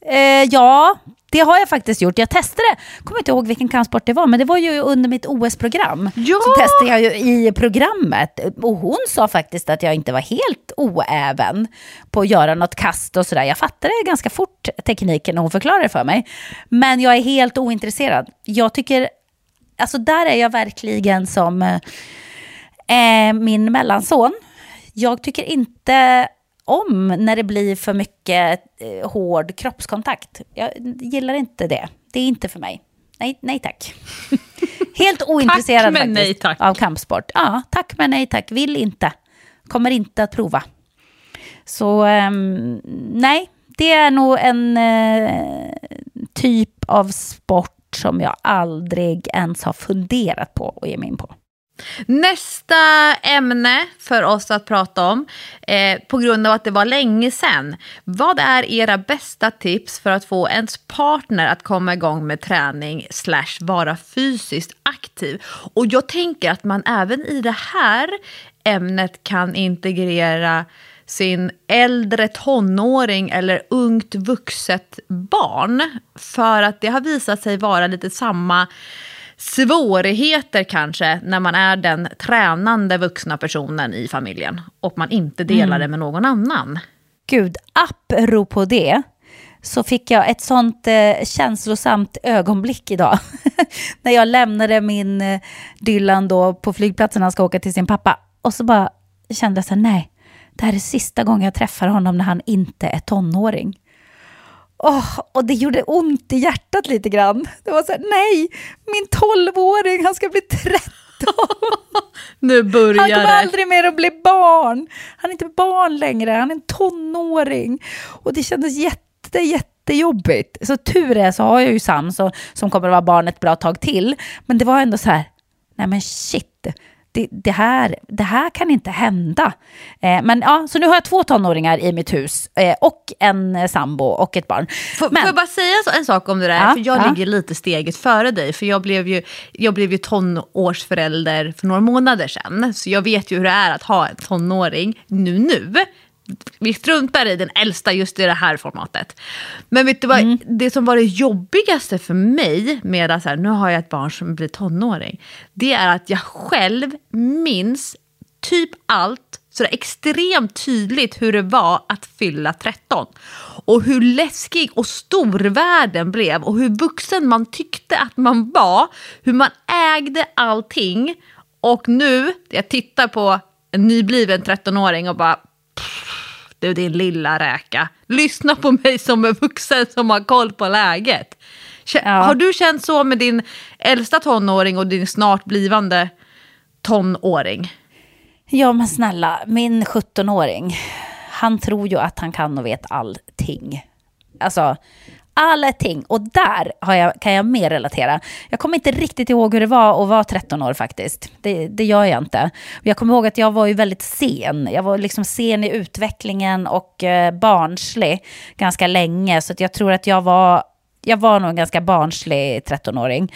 Eh, ja, det har jag faktiskt gjort. Jag testade, kommer inte ihåg vilken kampsport det var, men det var ju under mitt OS-program. Ja! Så testade jag ju i programmet. Och hon sa faktiskt att jag inte var helt oäven på att göra något kast och sådär. Jag fattade ganska fort tekniken när hon förklarade det för mig. Men jag är helt ointresserad. Jag tycker alltså där är jag verkligen som eh, min mellanson. Jag tycker inte om när det blir för mycket eh, hård kroppskontakt. Jag gillar inte det. Det är inte för mig. Nej, nej tack. Helt ointresserad tack, men nej, tack. av kampsport. Ja, tack men nej tack. Vill inte. Kommer inte att prova. Så um, nej, det är nog en uh, typ av sport som jag aldrig ens har funderat på att ge mig in på. Nästa ämne för oss att prata om, eh, på grund av att det var länge sedan. Vad är era bästa tips för att få ens partner att komma igång med träning slash vara fysiskt aktiv? Och jag tänker att man även i det här ämnet kan integrera sin äldre tonåring eller ungt vuxet barn. För att det har visat sig vara lite samma svårigheter kanske när man är den tränande vuxna personen i familjen och man inte delar Mm. det med någon annan. Gud, apropå det, så fick jag ett sånt eh, känslosamt ögonblick idag. när jag lämnade min eh, Dylan då på flygplatsen han ska åka till sin pappa. Och så bara kände jag så här, nej, det här är sista gången jag träffar honom när han inte är tonåring. Åh, och det gjorde ont i hjärtat lite grann. Det var så här, nej, min tolvåring, han ska bli 13. Nu Han börjar kommer det. aldrig mer att bli barn. Han är inte barn längre, han är en tonåring. Och det kändes jätte, jättejobbigt. Så tur är så har jag ju Sam så, som kommer att vara barn ett bra tag till. Men det var ändå så här, nej men shit. Det, det, här, det här kan inte hända. Eh, men ja, så nu har jag två tonåringar i mitt hus eh, och en eh, sambo och ett barn. Får, Men- får jag bara säga en sak om det där? Ja, för jag ja. ligger lite steget före dig. För jag blev, ju, jag blev ju tonårsförälder för några månader sedan. Så jag vet ju hur det är att ha en tonåring nu nu. Vi struntar i den äldsta just i det här formatet. Men vet du vad, Mm. det som var det jobbigaste för mig med att så här, nu har jag ett barn som blir tonåring. Det är att jag själv minns typ allt så det är extremt tydligt hur det var att fylla 13. Och hur läskig och stor världen blev och hur vuxen man tyckte att man var. Hur man ägde allting. Och nu, jag tittar på en nybliven 13-åring och bara du din lilla räka. Lyssna på mig som är vuxen som har koll på läget. Kä- Ja. Har du känt så med din äldsta tonåring och din snart blivande tonåring? Ja men snälla, min 17-åring, han tror ju att han kan och vet allting. Alltså, allting. Och där har jag, kan jag mer relatera. Jag kommer inte riktigt ihåg hur det var att vara 13 år faktiskt. Det, det gör jag inte. Jag kommer ihåg att jag var ju väldigt sen. Jag var liksom sen i utvecklingen och eh, barnslig ganska länge. Så att jag tror att jag var, jag var nog en ganska barnslig 13-åring.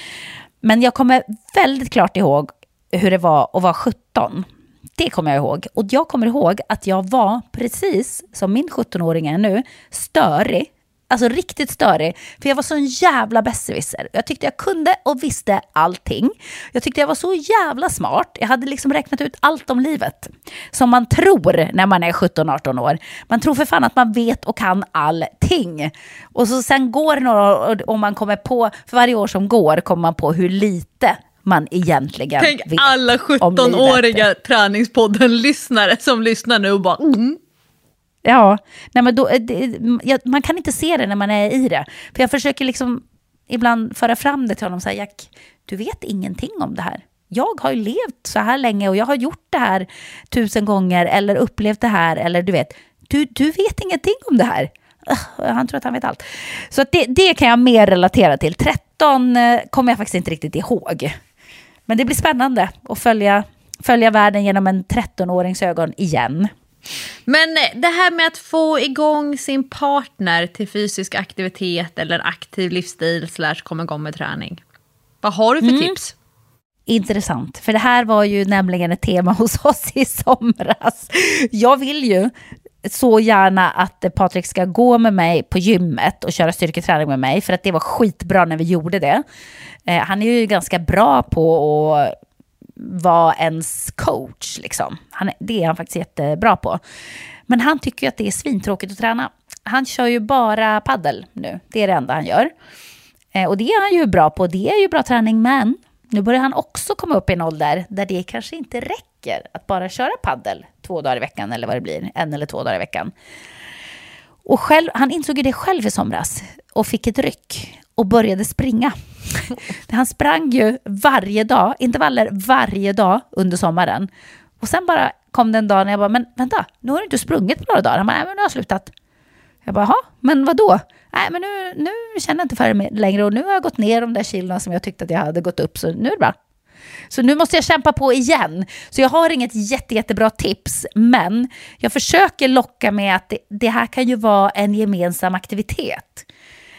Men jag kommer väldigt klart ihåg hur det var att vara 17. Det kommer jag ihåg. Och jag kommer ihåg att jag var precis som min 17-åring är nu, störig. Alltså riktigt störig. För jag var så en jävla besserwisser. Jag tyckte jag kunde och visste allting. Jag tyckte jag var så jävla smart. Jag hade liksom räknat ut allt om livet. Som man tror när man är 17-18 år. Man tror för fan att man vet och kan allting. Och så sen går det några år och man kommer på, för varje år som går kommer man på hur lite man egentligen Tänk vet alla om livet. 17-åriga träningspodden-lyssnare som lyssnar nu och bara mm. Ja, nej men då, eh, det, jag, man kan inte se det när man är i det. För jag försöker liksom ibland föra fram det till honom. Så här, Jack, du vet ingenting om det här. Jag har ju levt så här länge och jag har gjort det här tusen gånger eller upplevt det här. Eller du vet, du, du vet ingenting om det här. Han tror att han vet allt. Så att det, det kan jag mer relatera till. 13 eh, kommer jag faktiskt inte riktigt ihåg. Men det blir spännande att följa, följa världen genom en 13-årings ögon igen. Men eh, det här med att få igång sin partner till fysisk aktivitet eller aktiv livsstil slash komma igång med träning. Vad har du för tips? Intressant, för det här var ju nämligen ett tema hos oss i somras. Jag vill ju så gärna att Patrik ska gå med mig på gymmet och köra styrketräning med mig, för att det var skitbra när vi gjorde det. Eh, han är ju ganska bra på att vara ens coach, liksom. Han, det är han faktiskt jättebra på. Men han tycker ju att det är svintråkigt att träna. Han kör ju bara paddel nu, det är det enda han gör. Eh, och det är han ju bra på, det är ju bra träning, men nu börjar han också komma upp i en ålder där det kanske inte räcker att bara köra paddel två dagar i veckan eller vad det blir, en eller två dagar i veckan. Och själv, han insåg ju det själv i somras och fick ett ryck och började springa. Han sprang ju varje dag, intervaller varje dag under sommaren. Och sen bara kom det en dag när jag bara, men vänta, nu har du inte sprungit på några dagar. Han bara, nej men nu har jag slutat. Jag bara, jaha, men vad då? Nej, men nu, nu känner jag inte för det längre och nu har jag gått ner de där kilona som jag tyckte att jag hade gått upp, så nu är det bra. Så nu måste jag kämpa på igen. Så jag har inget jätte, jättebra tips, men jag försöker locka med att det, det här kan ju vara en gemensam aktivitet.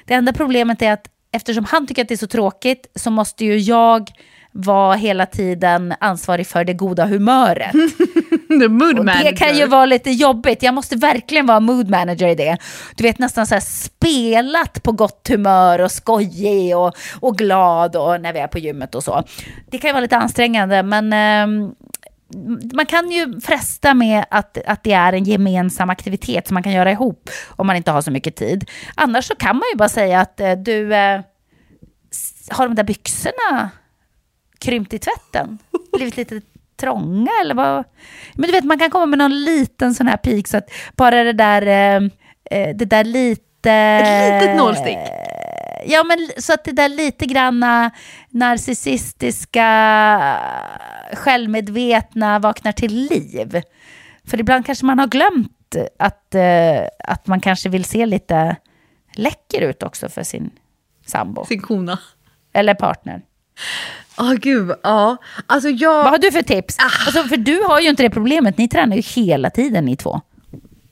Det enda problemet är att eftersom han tycker att det är så tråkigt så måste ju jag vara hela tiden ansvarig för det goda humöret. The mood Och det kan ju vara lite jobbigt. Jag måste verkligen vara mood manager i det. Du vet nästan så här spelat på gott humör och skojig och, och glad och när vi är på gymmet och så. Det kan ju vara lite ansträngande men ehm, man kan ju fresta med att, att det är en gemensam aktivitet som man kan göra ihop om man inte har så mycket tid. Annars så kan man ju bara säga att eh, du eh, har de där byxorna krympt i tvätten? Blivit lite trånga eller vad? Men du vet, man kan komma med någon liten sån här pik så att bara det där, eh, eh det där lite... Ett litet nålstick. Ja, men så att det där lite granna narcissistiska, självmedvetna vaknar till liv. För ibland kanske man har glömt att, eh, att man kanske vill se lite läcker ut också för sin sambo Sin kona. eller partner. Åh gud, ja. Alltså jag... Vad har du för tips? Alltså, för du har ju inte det problemet, ni tränar ju hela tiden ni två.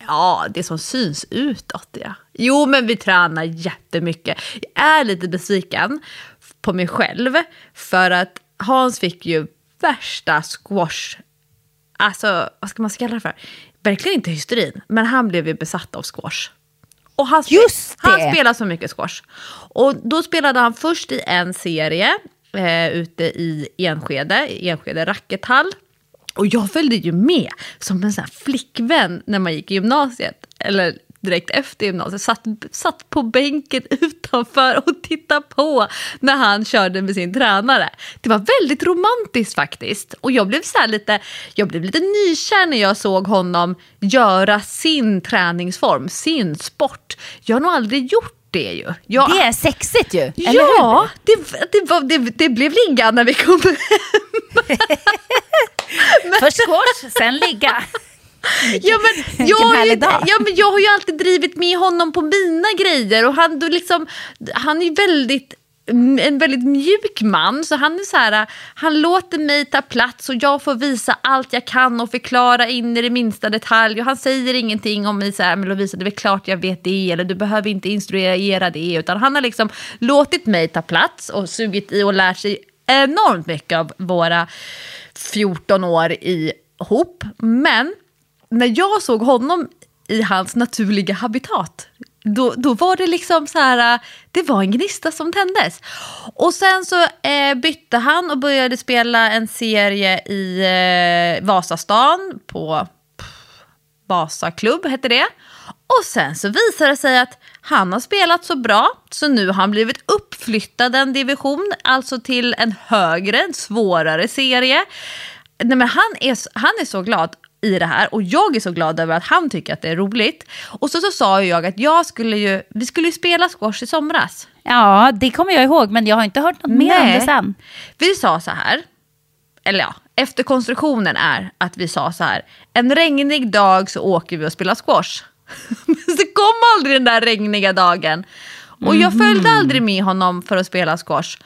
Ja, det som syns utåt ja. Jo, men vi tränar jättemycket. Jag är lite besviken på mig själv för att Hans fick ju värsta squash. Alltså, vad ska man kalla det för? Verkligen inte hysterin, men han blev ju besatt av squash. Och han, spe- han spelar så mycket squash. Och då spelade han först i en serie eh, ute i Enskede, Enskede rackethall. Och jag följde ju med som en sån flickvän när man gick i gymnasiet. Eller direkt efter gymnasiet. Satt, satt på bänken utanför och tittade på när han körde med sin tränare. Det var väldigt romantiskt faktiskt. Och jag blev, så lite, jag blev lite nykär när jag såg honom göra sin träningsform, sin sport. Jag har nog aldrig gjort det ju. Jag, Det är sexigt ju, ja, det, det, var, det, det blev ligga när vi kom Först squash, sen ligga. Ja men, jag har ju, ja, men jag har ju alltid drivit med honom på mina grejer och han, då liksom, han är väldigt en väldigt mjuk man, så han är så här, han låter mig ta plats och jag får visa allt jag kan och förklara in i det minsta detalj. Och han säger ingenting om mig så här, men Lovisa det är klart jag vet det, eller du behöver inte instruera det. Utan han har liksom låtit mig ta plats och sugit i och lärt sig enormt mycket av våra 14 år ihop. Men när jag såg honom i hans naturliga habitat, då, då var det liksom så här, det var en gnista som tändes. Och sen så eh, bytte han och började spela en serie i eh, Vasastan på pff, Vasaklubb hette det. Och sen så visade det sig att han har spelat så bra så nu har han blivit uppflyttad en division, alltså till en högre, en svårare serie. Nej, men han, är, han är så glad i det här och jag är så glad över att han tycker att det är roligt. Och så, så sa jag att jag skulle ju, vi skulle ju spela squash i somras. Ja, det kommer jag ihåg, men jag har inte hört något mer om det sen. Vi sa så här, eller ja, efterkonstruktionen är att vi sa så här, en regnig dag så åker vi och spelar squash. Men så kom aldrig den där regniga dagen. Och jag följde aldrig med honom för att spela squash.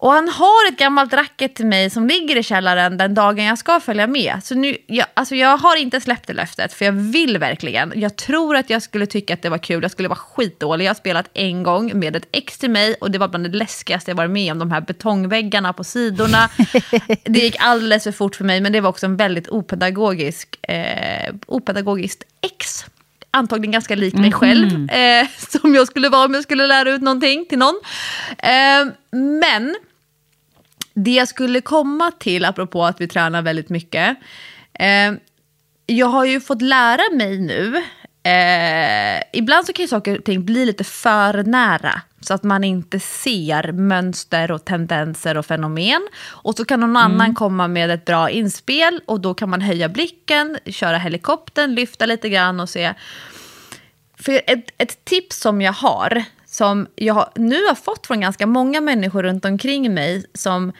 Och han har ett gammalt racket till mig som ligger i källaren den dagen jag ska följa med. Så nu, jag, alltså jag har inte släppt det löftet, för jag vill verkligen. Jag tror att jag skulle tycka att det var kul. Jag skulle vara skitdålig. Jag har spelat en gång med ett ex till mig och det var bland det läskigaste jag varit med om. De här betongväggarna på sidorna. det gick alldeles för fort för mig, men det var också en väldigt opedagogisk, eh, opedagogiskt ex antagligen ganska lik mig själv, eh, som jag skulle vara om jag skulle lära ut någonting till någon. Eh, men det jag skulle komma till, apropå att vi tränar väldigt mycket, eh, jag har ju fått lära mig nu, eh, ibland så kan ju saker och ting bli lite för nära, så att man inte ser mönster och tendenser och fenomen. Och så kan någon annan komma med ett bra inspel och då kan man höja blicken, köra helikoptern, lyfta lite grann och se. För ett, ett tips som jag har, som jag har, nu har fått från ganska många människor runt omkring mig, som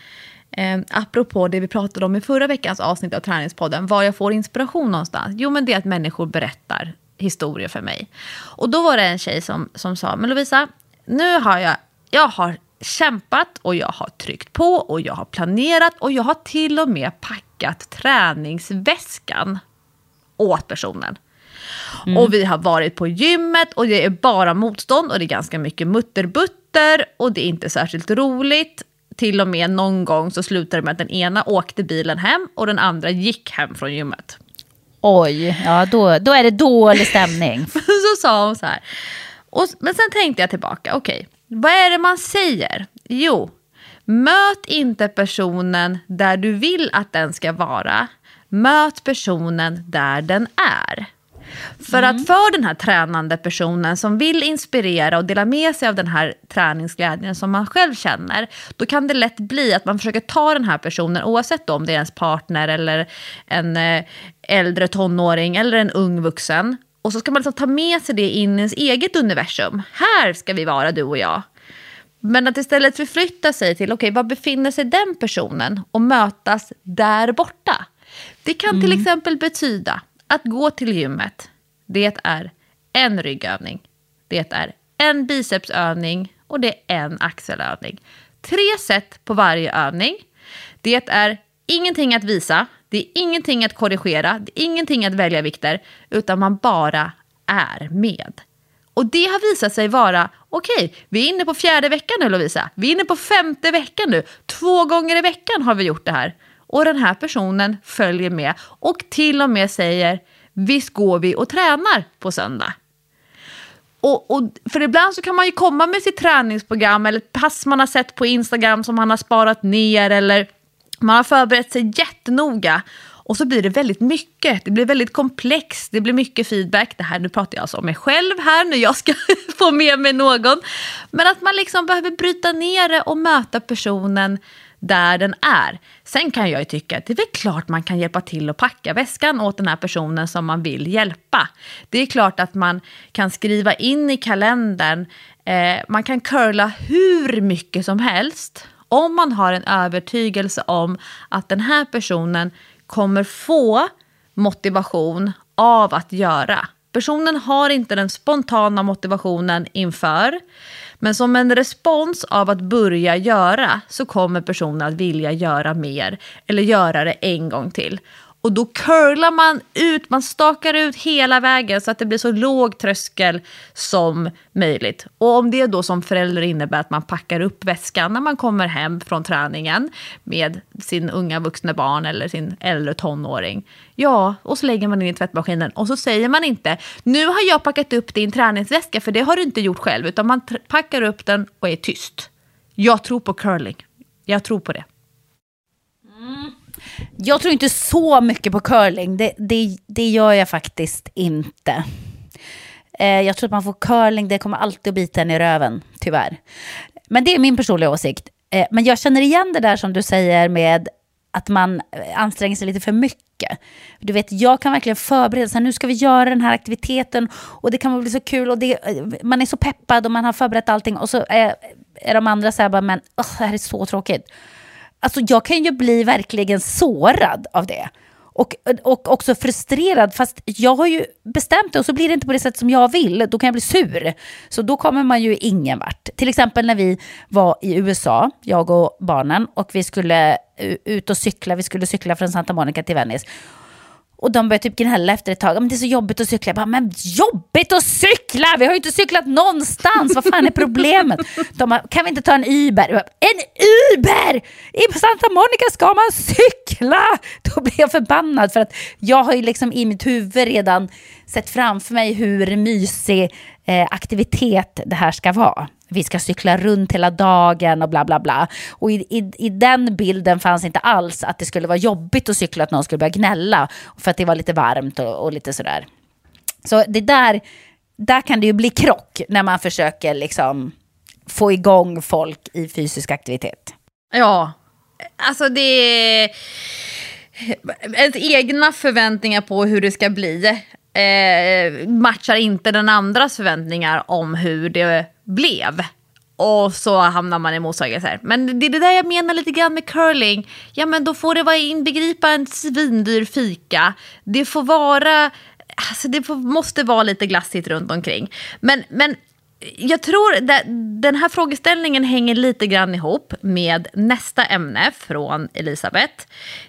eh, apropå det vi pratade om i förra veckans avsnitt av Träningspodden, var jag får inspiration någonstans. Jo, men det är att människor berättar historier för mig. Och då var det en tjej som, som sa, men Lovisa, nu har jag, jag har kämpat och jag har tryckt på och jag har planerat och jag har till och med packat träningsväskan åt personen. Och vi har varit på gymmet och det är bara motstånd och det är ganska mycket mutterbutter och det är inte särskilt roligt. Till och med någon gång så slutade det med att den ena åkte bilen hem och den andra gick hem från gymmet. Oj, ja då, då är det dålig stämning. så sa hon så här. Och, men sen tänkte jag tillbaka, okej, vad är det man säger? Jo, möt inte personen där du vill att den ska vara. Möt personen där den är. För att för den här tränande personen som vill inspirera och dela med sig av den här träningsglädjen som man själv känner, då kan det lätt bli att man försöker ta den här personen, oavsett om det är ens partner eller en eh, äldre tonåring eller en ung vuxen, och så ska man liksom ta med sig det in i ens eget universum. Här ska vi vara, du och jag. Men att istället förflytta sig till, okej, okay, var befinner sig den personen och mötas där borta? Det kan till exempel betyda att gå till gymmet, det är en ryggövning, det är en bicepsövning och det är en axelövning. Tre set på varje övning. Det är ingenting att visa, det är ingenting att korrigera, det är ingenting att välja vikter, utan man bara är med. Och det har visat sig vara, okej, okay, vi är inne på fjärde veckan nu Lovisa, vi är inne på femte veckan nu, två gånger i veckan har vi gjort det här. Och den här personen följer med och till och med säger visst går vi och tränar på söndag. Och, och, för ibland så kan man ju komma med sitt träningsprogram eller pass man har sett på Instagram som man har sparat ner eller man har förberett sig jättenoga. Och så blir det väldigt mycket, det blir väldigt komplext, det blir mycket feedback. Det här, nu pratar jag alltså om mig själv här när jag ska få med mig någon. Men att man liksom behöver bryta ner det och möta personen där den är. Sen kan jag ju tycka att det är väl klart man kan hjälpa till att packa väskan åt den här personen som man vill hjälpa. Det är klart att man kan skriva in i kalendern, eh, man kan curla hur mycket som helst om man har en övertygelse om att den här personen kommer få motivation av att göra. Personen har inte den spontana motivationen inför. Men som en respons av att börja göra så kommer personen att vilja göra mer eller göra det en gång till. Och då curlar man ut, man stakar ut hela vägen så att det blir så låg tröskel som möjligt. Och om det då som förälder innebär att man packar upp väskan när man kommer hem från träningen med sin unga vuxna barn eller sin äldre tonåring. Ja, och så lägger man in i tvättmaskinen och så säger man inte nu har jag packat upp din träningsväska för det har du inte gjort själv utan man packar upp den och är tyst. Jag tror på curling. Jag tror på det. Jag tror inte så mycket på curling. Det, det, det gör jag faktiskt inte. Eh, jag tror att man får curling, det kommer alltid att bita en i röven, tyvärr. Men det är min personliga åsikt. Eh, men jag känner igen det där som du säger med att man eh, anstränger sig lite för mycket. Du vet, jag kan verkligen förbereda sig. Nu ska vi göra den här aktiviteten och det kan bli så kul och det, eh, man är så peppad och man har förberett allting och så är, är de andra så här bara, men oh, det här är så tråkigt. Alltså jag kan ju bli verkligen sårad av det. Och, och också frustrerad, fast jag har ju bestämt det och så blir det inte på det sätt som jag vill. Då kan jag bli sur. Så då kommer man ju ingen vart. Till exempel när vi var i USA, jag och barnen, och vi skulle eh, ut och cykla. Vi skulle cykla från Santa Monica till Venice. Och de började typ gnälla efter ett tag. Men det är så jobbigt att cykla. Jag bara, men jobbigt att cykla? Vi har ju inte cyklat någonstans. Vad fan är problemet? De bara, kan vi inte ta en Uber? Bara, en Uber? I Santa Monica ska man cykla! Då blir jag förbannad för att jag har ju liksom i mitt huvud redan sett framför mig hur mysig eh, aktivitet det här ska vara vi ska cykla runt hela dagen och bla bla bla. Och i, i, i, den bilden fanns inte alls att det skulle vara jobbigt att cykla, att någon skulle börja gnälla för att det var lite varmt och, och lite sådär. Så det där, där kan det ju bli krock när man försöker liksom få igång folk i fysisk aktivitet. Ja, alltså det är ens egna förväntningar på hur det ska bli eh, matchar inte den andras förväntningar om hur det blev. Och så hamnar man i motsägelser. Men det är det där jag menar lite grann med curling. Ja men då får det vara inbegripa en svindyr fika. Det får vara, alltså det får, måste vara lite glassigt runt omkring. Men, men jag tror att den här frågeställningen hänger lite grann ihop med nästa ämne från Elisabeth.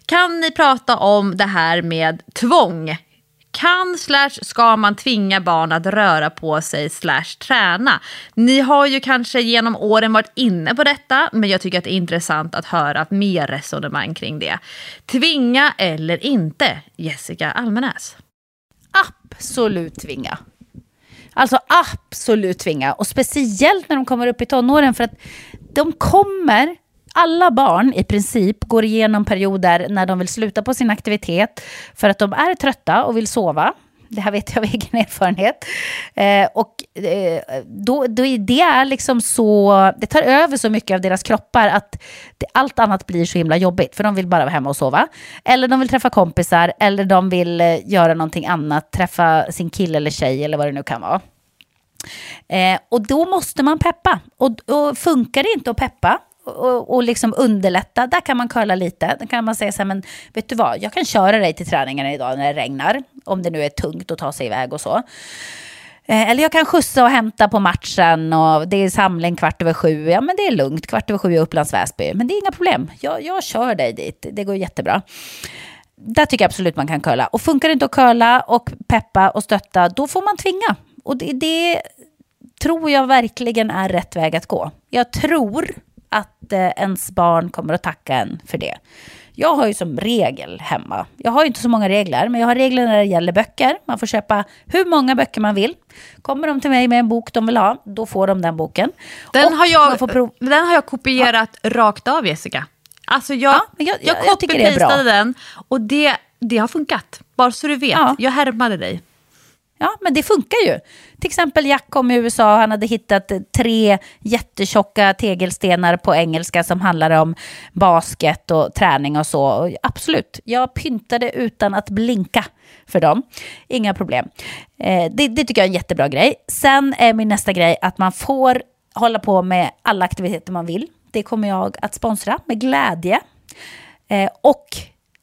Kan ni prata om det här med tvång? Kan slash ska man tvinga barn att röra på sig slash träna? Ni har ju kanske genom åren varit inne på detta, men jag tycker att det är intressant att höra mer resonemang kring det. Tvinga eller inte, Jessica Almenäs? Absolut tvinga. Alltså absolut tvinga. Och speciellt när de kommer upp i tonåren. För att de kommer, alla barn i princip går igenom perioder när de vill sluta på sin aktivitet. För att de är trötta och vill sova. Det här vet jag av egen erfarenhet. Eh, och eh, då, då, det är liksom så, det tar över så mycket av deras kroppar att det, allt annat blir så himla jobbigt. För de vill bara vara hemma och sova. Eller de vill träffa kompisar, eller de vill eh, göra någonting annat, träffa sin kille eller tjej eller vad det nu kan vara. Eh, och då måste man peppa. Och, och funkar det inte att peppa, och, och liksom underlätta. Där kan man curla lite. Då kan man säga så här, men vet du vad, jag kan köra dig till träningarna idag när det regnar. Om det nu är tungt att ta sig iväg och så. Eh, eller jag kan skjutsa och hämta på matchen och det är samling kvart över sju. Ja, men det är lugnt. Kvart över sju i Upplands Väsby. Men det är inga problem. Jag, jag kör dig dit. Det går jättebra. Där tycker jag absolut man kan curla. Och funkar det inte att curla och peppa och stötta, då får man tvinga. Och det, det tror jag verkligen är rätt väg att gå. Jag tror att eh, ens barn kommer att tacka en för det. Jag har ju som regel hemma, jag har ju inte så många regler, men jag har regler när det gäller böcker. Man får köpa hur många böcker man vill. Kommer de till mig med en bok de vill ha, då får de den boken. Den, har jag, den har jag kopierat ja. rakt av, Jessica. Alltså jag, ja, jag, jag, jag, jag bra. den och det, det har funkat. Bara så du vet, ja. jag härmade dig. Ja, men det funkar ju. Till exempel Jack kom i USA och han hade hittat tre jättetjocka tegelstenar på engelska som handlade om basket och träning och så. Och absolut, jag pyntade utan att blinka för dem. Inga problem. Eh, det, det tycker jag är en jättebra grej. Sen är min nästa grej att man får hålla på med alla aktiviteter man vill. Det kommer jag att sponsra med glädje. Eh, och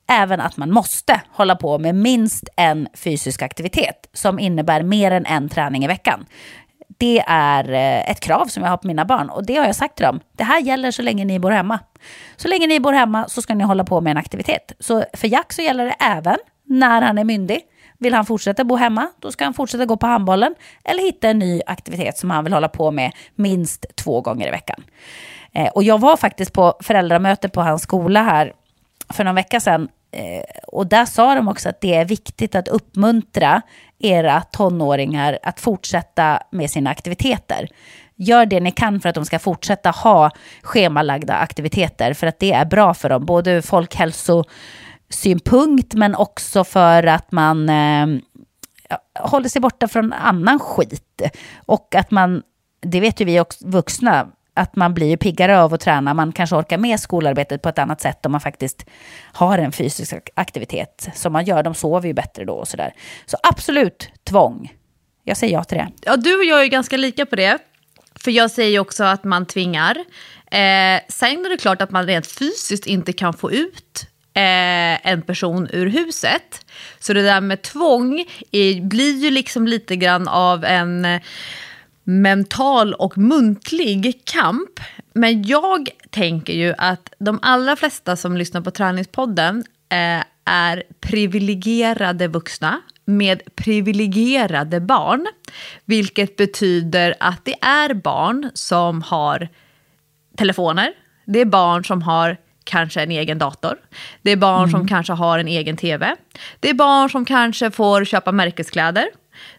även att man måste hålla på med minst en fysisk aktivitet som innebär mer än en träning i veckan. Det är eh, ett krav som jag har på mina barn och det har jag sagt till dem. Det här gäller så länge ni bor hemma. Så länge ni bor hemma så ska ni hålla på med en aktivitet. Så för Jack så gäller det även när han är myndig. Vill han fortsätta bo hemma, då ska han fortsätta gå på handbollen eller hitta en ny aktivitet som han vill hålla på med minst två gånger i veckan. Eh, och jag var faktiskt på föräldramöte på hans skola här för någon vecka sedan Eh, och där sa de också att det är viktigt att uppmuntra era tonåringar att fortsätta med sina aktiviteter. Gör det ni kan för att de ska fortsätta ha schemalagda aktiviteter, för att det är bra för dem, både ur folkhälsosynpunkt men också för att man eh, håller sig borta från annan skit. Och att man, det vet ju vi också vuxna, att man blir piggare av att träna. Man kanske orkar med skolarbetet på ett annat sätt om man faktiskt har en fysisk aktivitet som man gör. De sover ju bättre då och sådär. Så absolut tvång. Jag säger ja till det. Ja, du och jag är ganska lika på det. För jag säger också att man tvingar. Eh, sen är det klart att man rent fysiskt inte kan få ut eh, en person ur huset. Så det där med tvång är, blir ju liksom lite grann av en mental och muntlig kamp. Men jag tänker ju att de allra flesta som lyssnar på Träningspodden eh, är privilegierade vuxna med privilegierade barn. Vilket betyder att det är barn som har telefoner, det är barn som har kanske en egen dator. Det är barn mm. som kanske har en egen tv. Det är barn som kanske får köpa märkeskläder.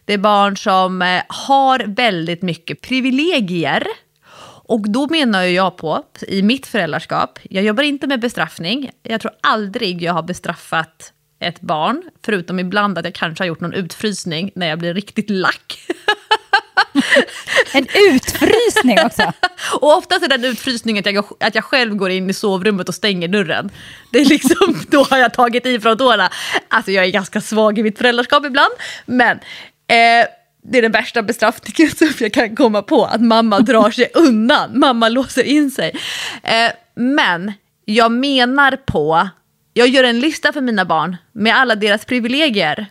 Det är barn som eh, har väldigt mycket privilegier. Och då menar jag på, i mitt föräldraskap, jag jobbar inte med bestraffning. Jag tror aldrig jag har bestraffat ett barn, förutom ibland att jag kanske har gjort någon utfrysning när jag blir riktigt lack. En utfrysning också? Och oftast är den utfrysningen att jag, att jag själv går in i sovrummet och stänger dörren. Det är liksom, då har jag tagit i från tårna. Alltså jag är ganska svag i mitt föräldraskap ibland. Men eh, det är den värsta bestraffningen som jag kan komma på. Att mamma drar sig undan. Mamma låser in sig. Eh, men jag menar på, jag gör en lista för mina barn med alla deras privilegier.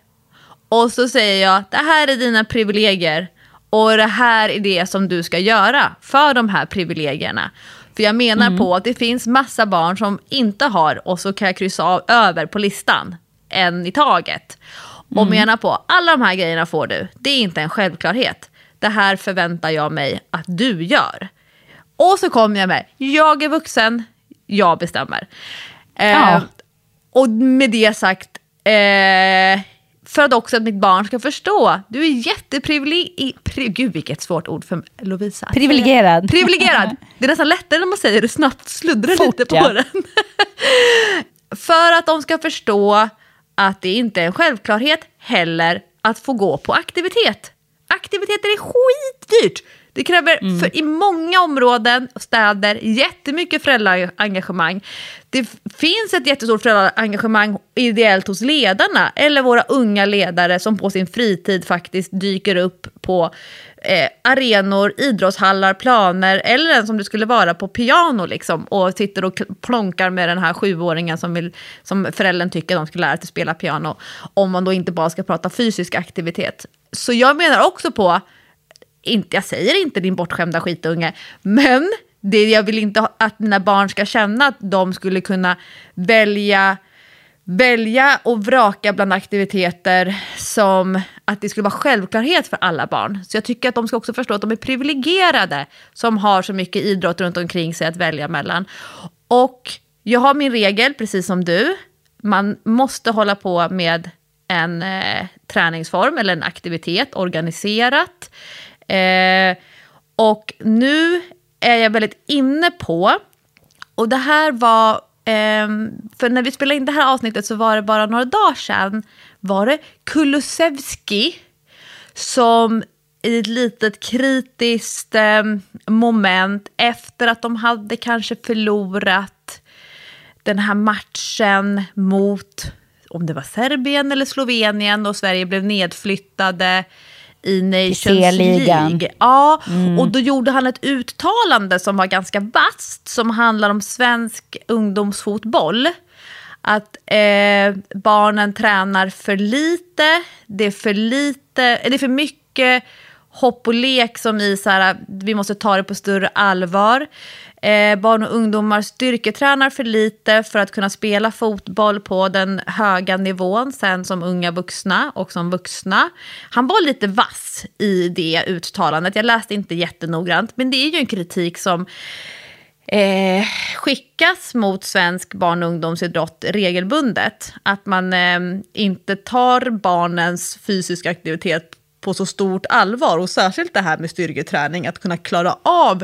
Och så säger jag, det här är dina privilegier. Och det här är det som du ska göra för de här privilegierna. För jag menar på att det finns massa barn som inte har och så kan jag kryssa av över på listan. En i taget. Och menar på alla de här grejerna får du. Det är inte en självklarhet. Det här förväntar jag mig att du gör. Och så kommer jag med, jag är vuxen, jag bestämmer. Eh, Ja. Och med det sagt, eh, för att också att mitt barn ska förstå, du är jätteprivilegierad. Gud vilket svårt ord för Lovisa. Privilegierad. Privilegierad. Det är nästan lättare när man säger det snabbt, sluddrar Fort, lite på ja. den. för att de ska förstå att det inte är en självklarhet heller att få gå på aktivitet. Aktiviteter är skitdyrt. Det kräver Mm. för, i många områden och städer jättemycket föräldraengagemang. Det finns ett jättestort föräldraengagemang ideellt hos ledarna eller våra unga ledare som på sin fritid faktiskt dyker upp på eh, arenor, idrottshallar, planer eller än som det skulle vara på piano liksom, och sitter och plonkar med den här sjuåringen som, vill, som föräldern tycker de ska lära sig att spela piano. Om man då inte bara ska prata fysisk aktivitet. Så jag menar också på inte, jag säger inte din bortskämda skitunge, men det jag vill inte att mina barn ska känna att de skulle kunna välja, välja och vraka bland aktiviteter som att det skulle vara självklarhet för alla barn. Så jag tycker att de ska också förstå att de är privilegierade som har så mycket idrott runt omkring sig att välja mellan. Och jag har min regel, precis som du. Man måste hålla på med en eh, träningsform eller en aktivitet organiserat. Eh, och nu är jag väldigt inne på, och det här var, eh, för när vi spelade in det här avsnittet så var det bara några dagar sedan, var det Kulusevski som i ett litet kritiskt eh, moment efter att de hade kanske förlorat den här matchen mot, om det var Serbien eller Slovenien och Sverige blev nedflyttade i Nations. League. Ja, och då gjorde han ett uttalande som var ganska vasst som handlar om svensk ungdomsfotboll. Att eh, barnen tränar för lite, det är för lite, det är för mycket hopp och lek som i så här, vi måste ta det på större allvar. Eh, barn och ungdomar styrketränar för lite för att kunna spela fotboll på den höga nivån sen som unga vuxna och som vuxna. Han var lite vass i det uttalandet. Jag läste inte jättenoggrant, men det är ju en kritik som eh, skickas mot svensk barn och ungdomsidrott regelbundet. Att man eh, inte tar barnens fysiska aktivitet på så stort allvar och särskilt det här med styrketräning, att kunna klara av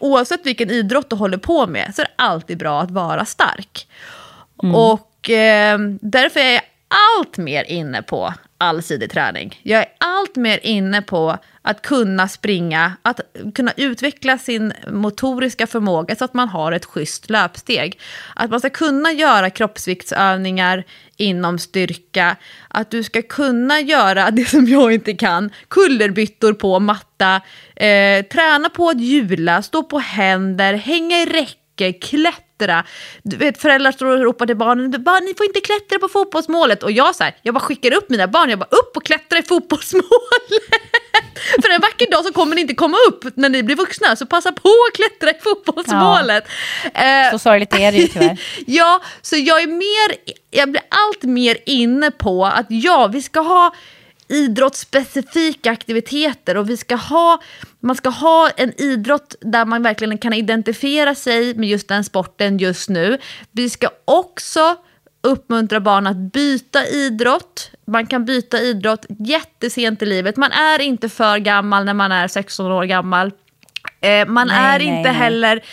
oavsett vilken idrott du håller på med så är det alltid bra att vara stark. Och eh, därför är jag allt mer inne på allsidig träning. Jag är allt mer inne på att kunna springa, att kunna utveckla sin motoriska förmåga så att man har ett schysst löpsteg. Att man ska kunna göra kroppsviktsövningar inom styrka, att du ska kunna göra det som jag inte kan, kullerbyttor på matta, eh, träna på att hjula, stå på händer, hänga i räcke, klättra. Du vet, föräldrar står och ropar till barnen, ni får inte klättra på fotbollsmålet. Och jag så här, jag bara skickar upp mina barn, jag bara upp och klättra i fotbollsmålet. För en vacker dag så kommer ni inte komma upp när ni blir vuxna, så passa på att klättra i fotbollsmålet. Eh, Så sorgligt är det ju tyvärr. ja, så jag är mer, jag blir allt mer inne på att ja, vi ska ha idrottsspecifika aktiviteter och vi ska ha, man ska ha en idrott där man verkligen kan identifiera sig med just den sporten just nu. Vi ska också uppmuntra barn att byta idrott. Man kan byta idrott jättesent i livet. Man är inte för gammal när man är 16 år gammal. Eh, man Nej, är nej, inte nej. heller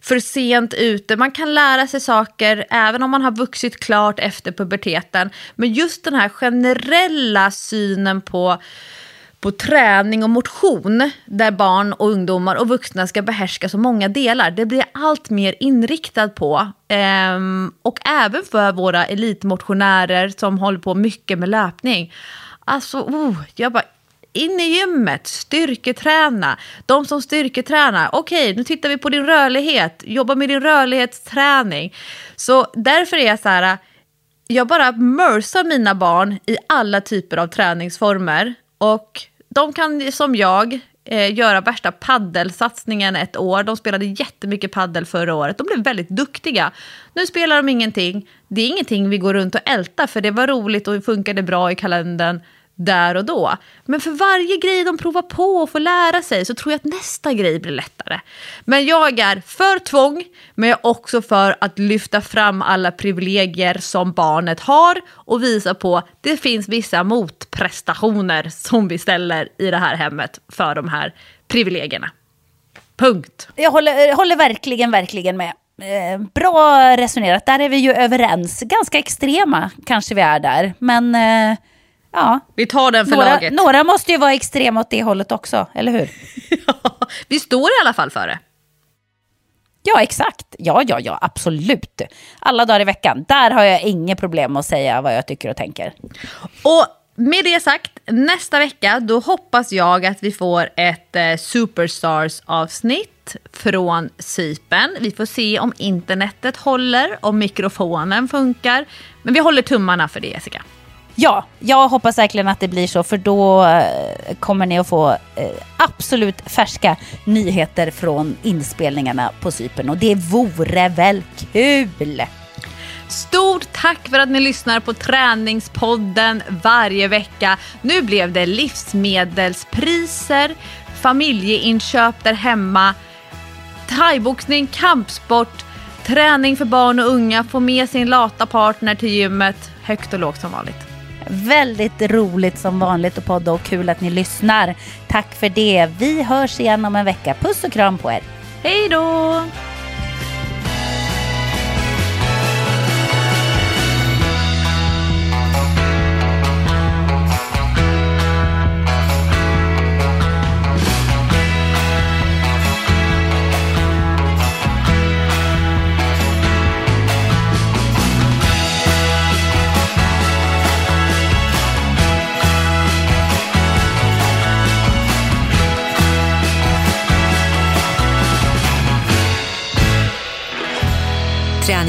för sent ute. Man kan lära sig saker även om man har vuxit klart efter puberteten. Men just den här generella synen på, på träning och motion där barn och ungdomar och vuxna ska behärska så många delar. Det blir jag allt mer inriktad på. Ehm, och även för våra elitmotionärer som håller på mycket med löpning. Alltså, oh, jag bara in i gymmet, styrketräna. De som styrketränar, okej, nu tittar vi på din rörlighet, jobba med din rörlighetsträning. Så därför är jag så här, jag bara mörsar mina barn i alla typer av träningsformer. Och de kan som jag eh, göra värsta paddelsatsningen ett år. De spelade jättemycket paddel förra året. De blev väldigt duktiga. Nu spelar de ingenting. Det är ingenting vi går runt och ältar för det var roligt och funkade bra i kalendern där och då. Men för varje grej de provar på och får lära sig så tror jag att nästa grej blir lättare. Men jag är för tvång, men jag är också för att lyfta fram alla privilegier som barnet har och visa på att det finns vissa motprestationer som vi ställer i det här hemmet för de här privilegierna. Punkt. Jag håller, eh, håller verkligen, verkligen med. Eh, bra resonerat, där är vi ju överens. Ganska extrema kanske vi är där, men eh, Ja. Vi tar den för några, laget. Några måste ju vara extrema åt det hållet också, eller hur? ja, vi står i alla fall för det. Ja, exakt. Ja, ja, ja, absolut. Alla dagar i veckan. Där har jag inget problem att säga vad jag tycker och tänker. Och med det sagt, nästa vecka då hoppas jag att vi får ett eh, Superstars-avsnitt från Sypen. Vi får se om internetet håller, om mikrofonen funkar. Men vi håller tummarna för det, Jessica. Ja, jag hoppas verkligen att det blir så för då eh, kommer ni att få eh, absolut färska nyheter från inspelningarna på Cypern och det vore väl kul? Stort tack för att ni lyssnar på Träningspodden varje vecka. Nu blev det livsmedelspriser, familjeinköp där hemma, thaiboxning, kampsport, träning för barn och unga, få med sin lata partner till gymmet, högt och lågt som vanligt. Väldigt roligt som vanligt att podda och kul att ni lyssnar. Tack för det. Vi hörs igen om en vecka. Puss och kram på er. Hej då!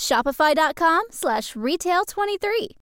Shopify.com slash retail 23.